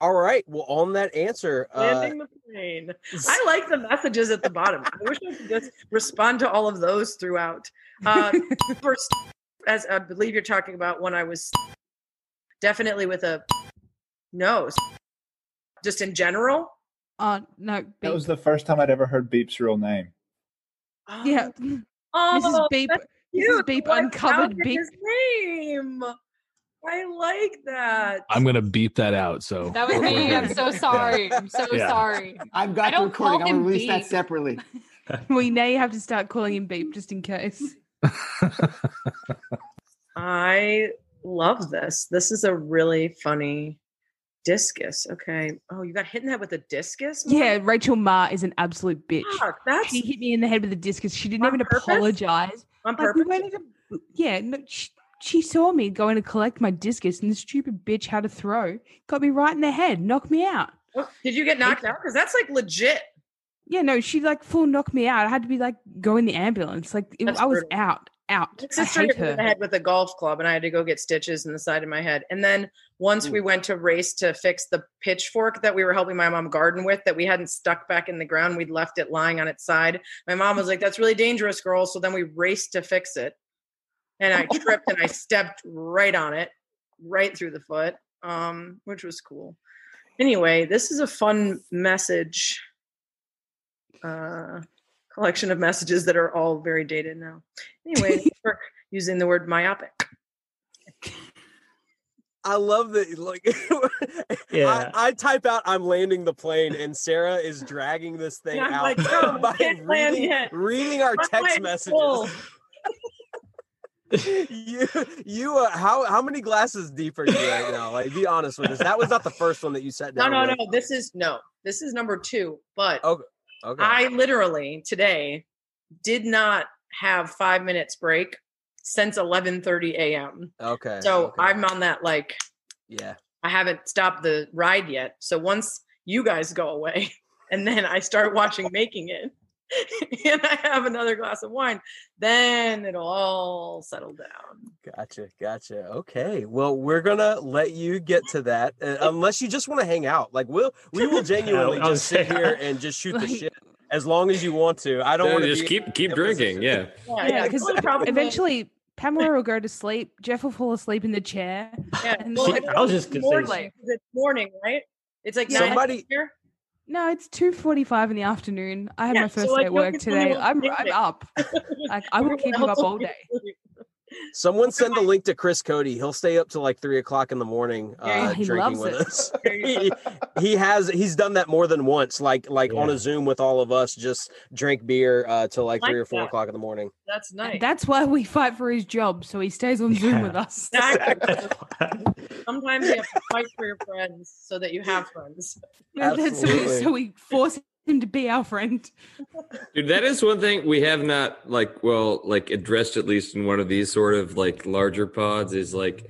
All right. Well, on that answer, uh, Landing the plane. I like the messages at the bottom. I wish I could just respond to all of those throughout. Uh, first, as I believe you're talking about when I was definitely with a no, just in general. Oh no, That was the first time I'd ever heard Beep's real name. Yeah. Oh, Mrs. Beep. that's Mrs. Beep What uncovered sounded Beep. His name. I like that. I'm gonna beep that out. So That was me. I'm so sorry. I'm so Yeah. sorry. I've I got the don't call recording. I'm him gonna release that separately. We now have to start calling him Beep just in case. I love this. This is a really funny discus. Okay. Oh, you got hit in the head with a discus? Mom? Yeah, Rachel Ma is an absolute bitch. Fuck, that's She hit me in the head with a discus. She didn't On even purpose? apologize. on Like, we purpose. went into, yeah, no, she, she saw me going to collect my discus, and the stupid bitch had to throw, got me right in the head, knocked me out. Oh, Did you get knocked out? Because that's like legit. Yeah, no, she like full knocked me out. I had to be like go in the ambulance. Like it, I was brutal. out, out. My sister hit in the head with a golf club, and I had to go get stitches in the side of my head. And then once we went to race to fix the pitchfork that we were helping my mom garden with, that we hadn't stuck back in the ground, we'd left it lying on its side. My mom was like, "That's really dangerous, girl." So then we raced to fix it, and I tripped and I stepped right on it, right through the foot, um, which was cool. Anyway, this is a fun message uh, collection of messages that are all very dated now. Anyway, for using the word myopic. I love that. Like, Yeah. I, I type out, "I'm landing the plane," and Sarah is dragging this thing And out like, "No, by can't land reading, yet. reading our My text messages. you, you, uh, how how many glasses deep are you right now? Like, be honest with us. That was not the first one that you sat No, no, with. no. This is no. This is number two. But Okay. Okay. I literally today did not have five minutes break since 11:30 a.m. okay. So okay. I'm on that like yeah. I haven't stopped the ride yet. So once you guys go away, and then I start watching Making It, and I have another glass of wine, then it'll all settle down. Gotcha, gotcha. Okay, well, we're gonna let you get to that, uh, unless you just want to hang out. Like we'll, we will genuinely just sit here and just shoot the shit as long as you want to. I don't want to just be keep keep in a drinking. Yeah. Yeah, Yeah, because only problem eventually Pamela will go to sleep. Jeff will fall asleep in the chair. yeah, and well, she- I was just gonna morning, say, It's morning, right? It's like Yeah. nine Somebody- here. No, it's two forty-five in the afternoon. I had Yeah, my so, first like, day at work today. I'm I'm up. Like I will keep you up all day. Someone send a link to Chris Cote. He'll stay up till like three o'clock in the morning uh, he drinking with it. us. he, he has he's done that more than once, like like on a Zoom with all of us, just drink beer uh, till like Like three or four that. o'clock in the morning. That's nice. That's why we fight for his job, so he stays on Zoom Yeah. with us. Exactly. Sometimes you have to fight for your friends so that you have friends. Yeah, that's- so, we, Absolutely. so we force him to be our friend. Dude, that is one thing we have not like well like addressed at least in one of these sort of like larger pods is like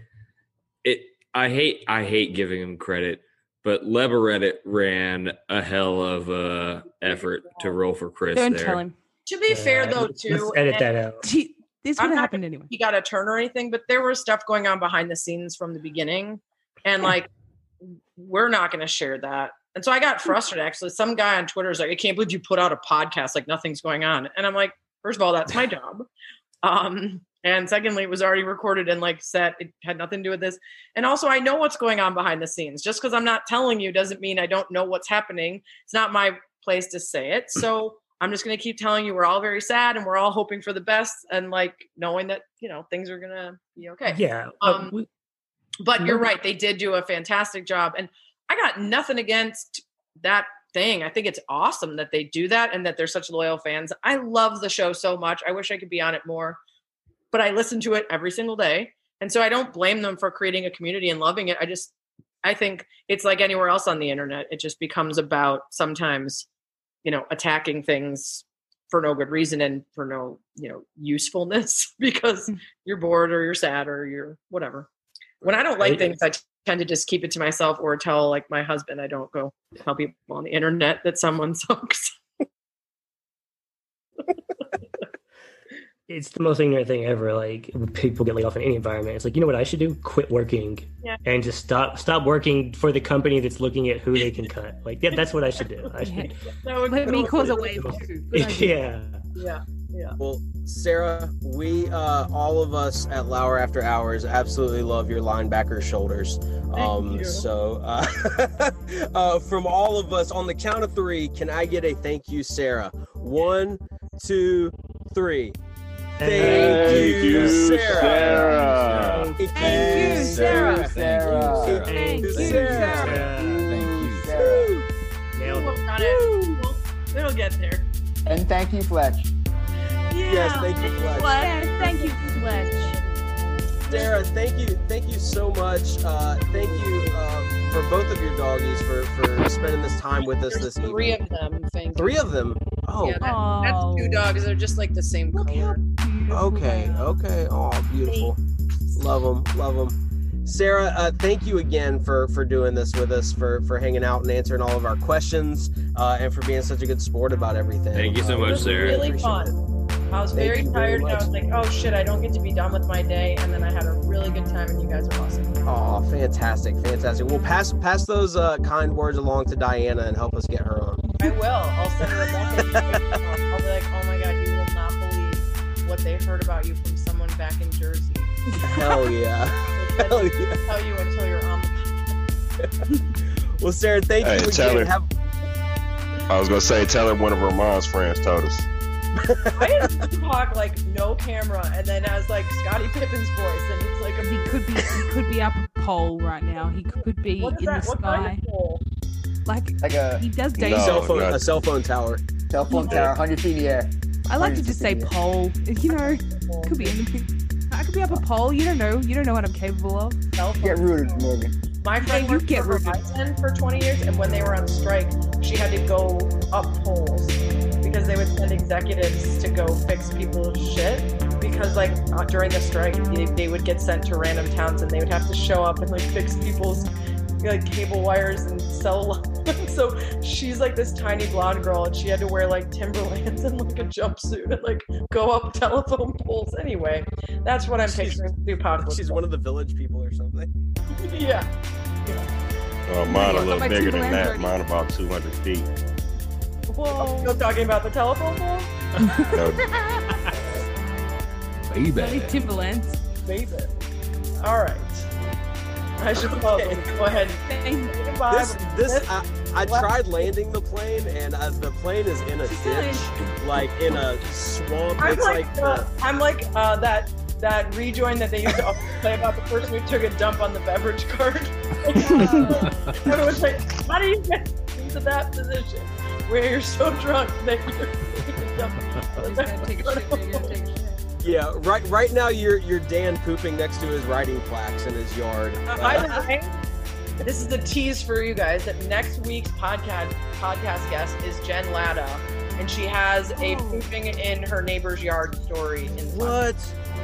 it I hate I hate giving him credit, but Lebereddit ran a hell of a effort to roll for Chris Don't there. tell him. To be fair though, let's- too, Let's edit that out. He, this would have happened anyway. he got a turn or anything, but there was stuff going on behind the scenes from the beginning. And like we're not gonna share that. And so I got frustrated actually. Some guy on Twitter is like, I can't believe you put out a podcast like nothing's going on. And I'm like, first of all, that's my job. Um, and secondly, it was already recorded and like set. It had nothing to do with this. And also, I know what's going on behind the scenes. Just because I'm not telling you doesn't mean I don't know what's happening. It's not my place to say it. So I'm just going to keep telling you we're all very sad and we're all hoping for the best and like knowing that, you know, things are going to be okay. Yeah. Um, we- But you're right. They did do a fantastic job. And I got nothing against that thing. I think it's awesome that they do that and that they're such loyal fans. I love the show so much. I wish I could be on it more, but I listen to it every single day. And so I don't blame them for creating a community and loving it. I just, I think it's like anywhere else on the internet. It just becomes about sometimes, you know, attacking things for no good reason and for no, you know, usefulness because hmm. you're bored or you're sad or you're whatever. When I don't like Right. things, I tend to just keep it to myself or tell like my husband. I don't go tell people on the internet that someone sucks. it's the most ignorant thing ever. Like people get laid off in any environment. It's like, you know what I should do? Quit working Yeah. and just stop stop working for the company that's looking at who they can cut. Like yeah, that's what I should do. I should That would Let me cause a wave too. Yeah. Yeah, yeah. Well, Sarah, we uh, all of us at Lauer After Hours absolutely love your linebacker shoulders. Um, you. so, uh, uh, from all of us, on the count of three, can I get a thank you, Sarah? One, two, three. Thank you, Sarah. Thank you, Sarah. Thank you, Sarah. Sarah. Thank you, Sarah. Thank you. Sarah. Nailed We'll it. work it. We'll, it'll get there. And thank you, Fletch. Yes, thank you, Fletch. Yeah, thank you, Fletch. Sarah, thank you, thank you so much. Uh, thank you uh, for both of your doggies for for spending this time with us There's this three evening. of them. Thank Three you. of them. Oh, Yeah, that, that's two dogs. They're just like the same color. okay, okay. Oh, beautiful. Love them, love them. Sarah, uh, thank you again for for doing this with us, for for hanging out and answering all of our questions, uh, and for being such a good sport about everything. Thank you so Uh, much, Sarah. really Appreciate fun. I was very you very tired and I was like, oh shit, I don't get to be done with my day. And then I had a really good time and you guys are awesome. Oh, fantastic, fantastic. Well, pass pass those uh, kind words along to Dianna and help us get her on. I will. I'll send her a message. I'll be like, oh my god, you will not believe what they heard about you from someone back in Jersey. Hell yeah. Hell I'll yeah. tell you until you're on the Well, Sarah, thank Hey, you tell again. her. Have, I was gonna say, tell her one of her mom's friends told us. I used to talk like no camera and then has like Scottie Pippen's voice and it's like a He could be he could be up a pole right now. He could be What is in that? the What kind sky. of pole? Like Like a he does No, danger. cell phone, no. a cell phone tower. cell phone tower, 100 feet in the air. I like to just say pole. You know, could be anything. I could be up a pole. You don't know. You don't know what I'm capable of. Get rooted, Morgan. My friend you worked get for rooted. Verizon for 20 years, and when they were on strike, she had to go up poles because they would send executives to go fix people's shit. Because like uh, during the strike, they, they would get sent to random towns, and they would have to show up and like fix people's like cable wires and cell. lines. so she's like this tiny blonde girl, and she had to wear like Timberlands and like a jumpsuit and like go up telephone poles. Anyway, that's what I'm She's- picturing Tupac. was She's one of the village people or something. like. yeah. Uh, mine a little bigger than that. Mine about 200 feet. Whoa. Still talking about the telephone pole? No, Baby. Timberlands. Baby. All right. I should probably go ahead and say goodbye. This, this, I, I tried landing the plane, and uh, the plane is in a ditch, like in a swamp. I'm It's like, like, uh, the, I'm like uh, that that rejoin that they used to play about the person who took a dump on the beverage cart. Everyone's like, how do you get into that position where you're so drunk that you're taking a dump on the beverage cart? yeah. Right, right now you're you're Dan pooping next to his writing plaques in his yard. Uh, by the way, this is a tease for you guys that next week's podcast podcast guest is Jen Lada, and she has a pooping in her neighbor's yard story. In what?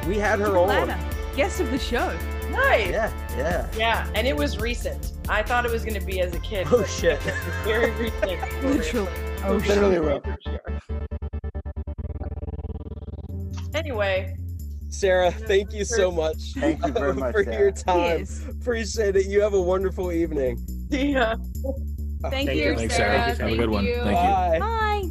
We had her on. Lana, guest of the show. Nice. Yeah, yeah. Yeah, and it was recent. I thought it was going to be as a kid. Oh shit. Very recent. Literally. Oh shit. Literally, bro. Anyway, Sarah, thank you so much. Thank you very much, for your Sarah. time. Yes. Appreciate it. You have a wonderful evening. yeah. Thank, Thank you, you. Thanks, Sarah. Sarah. Have a good one. you. Thank you. Bye. Bye.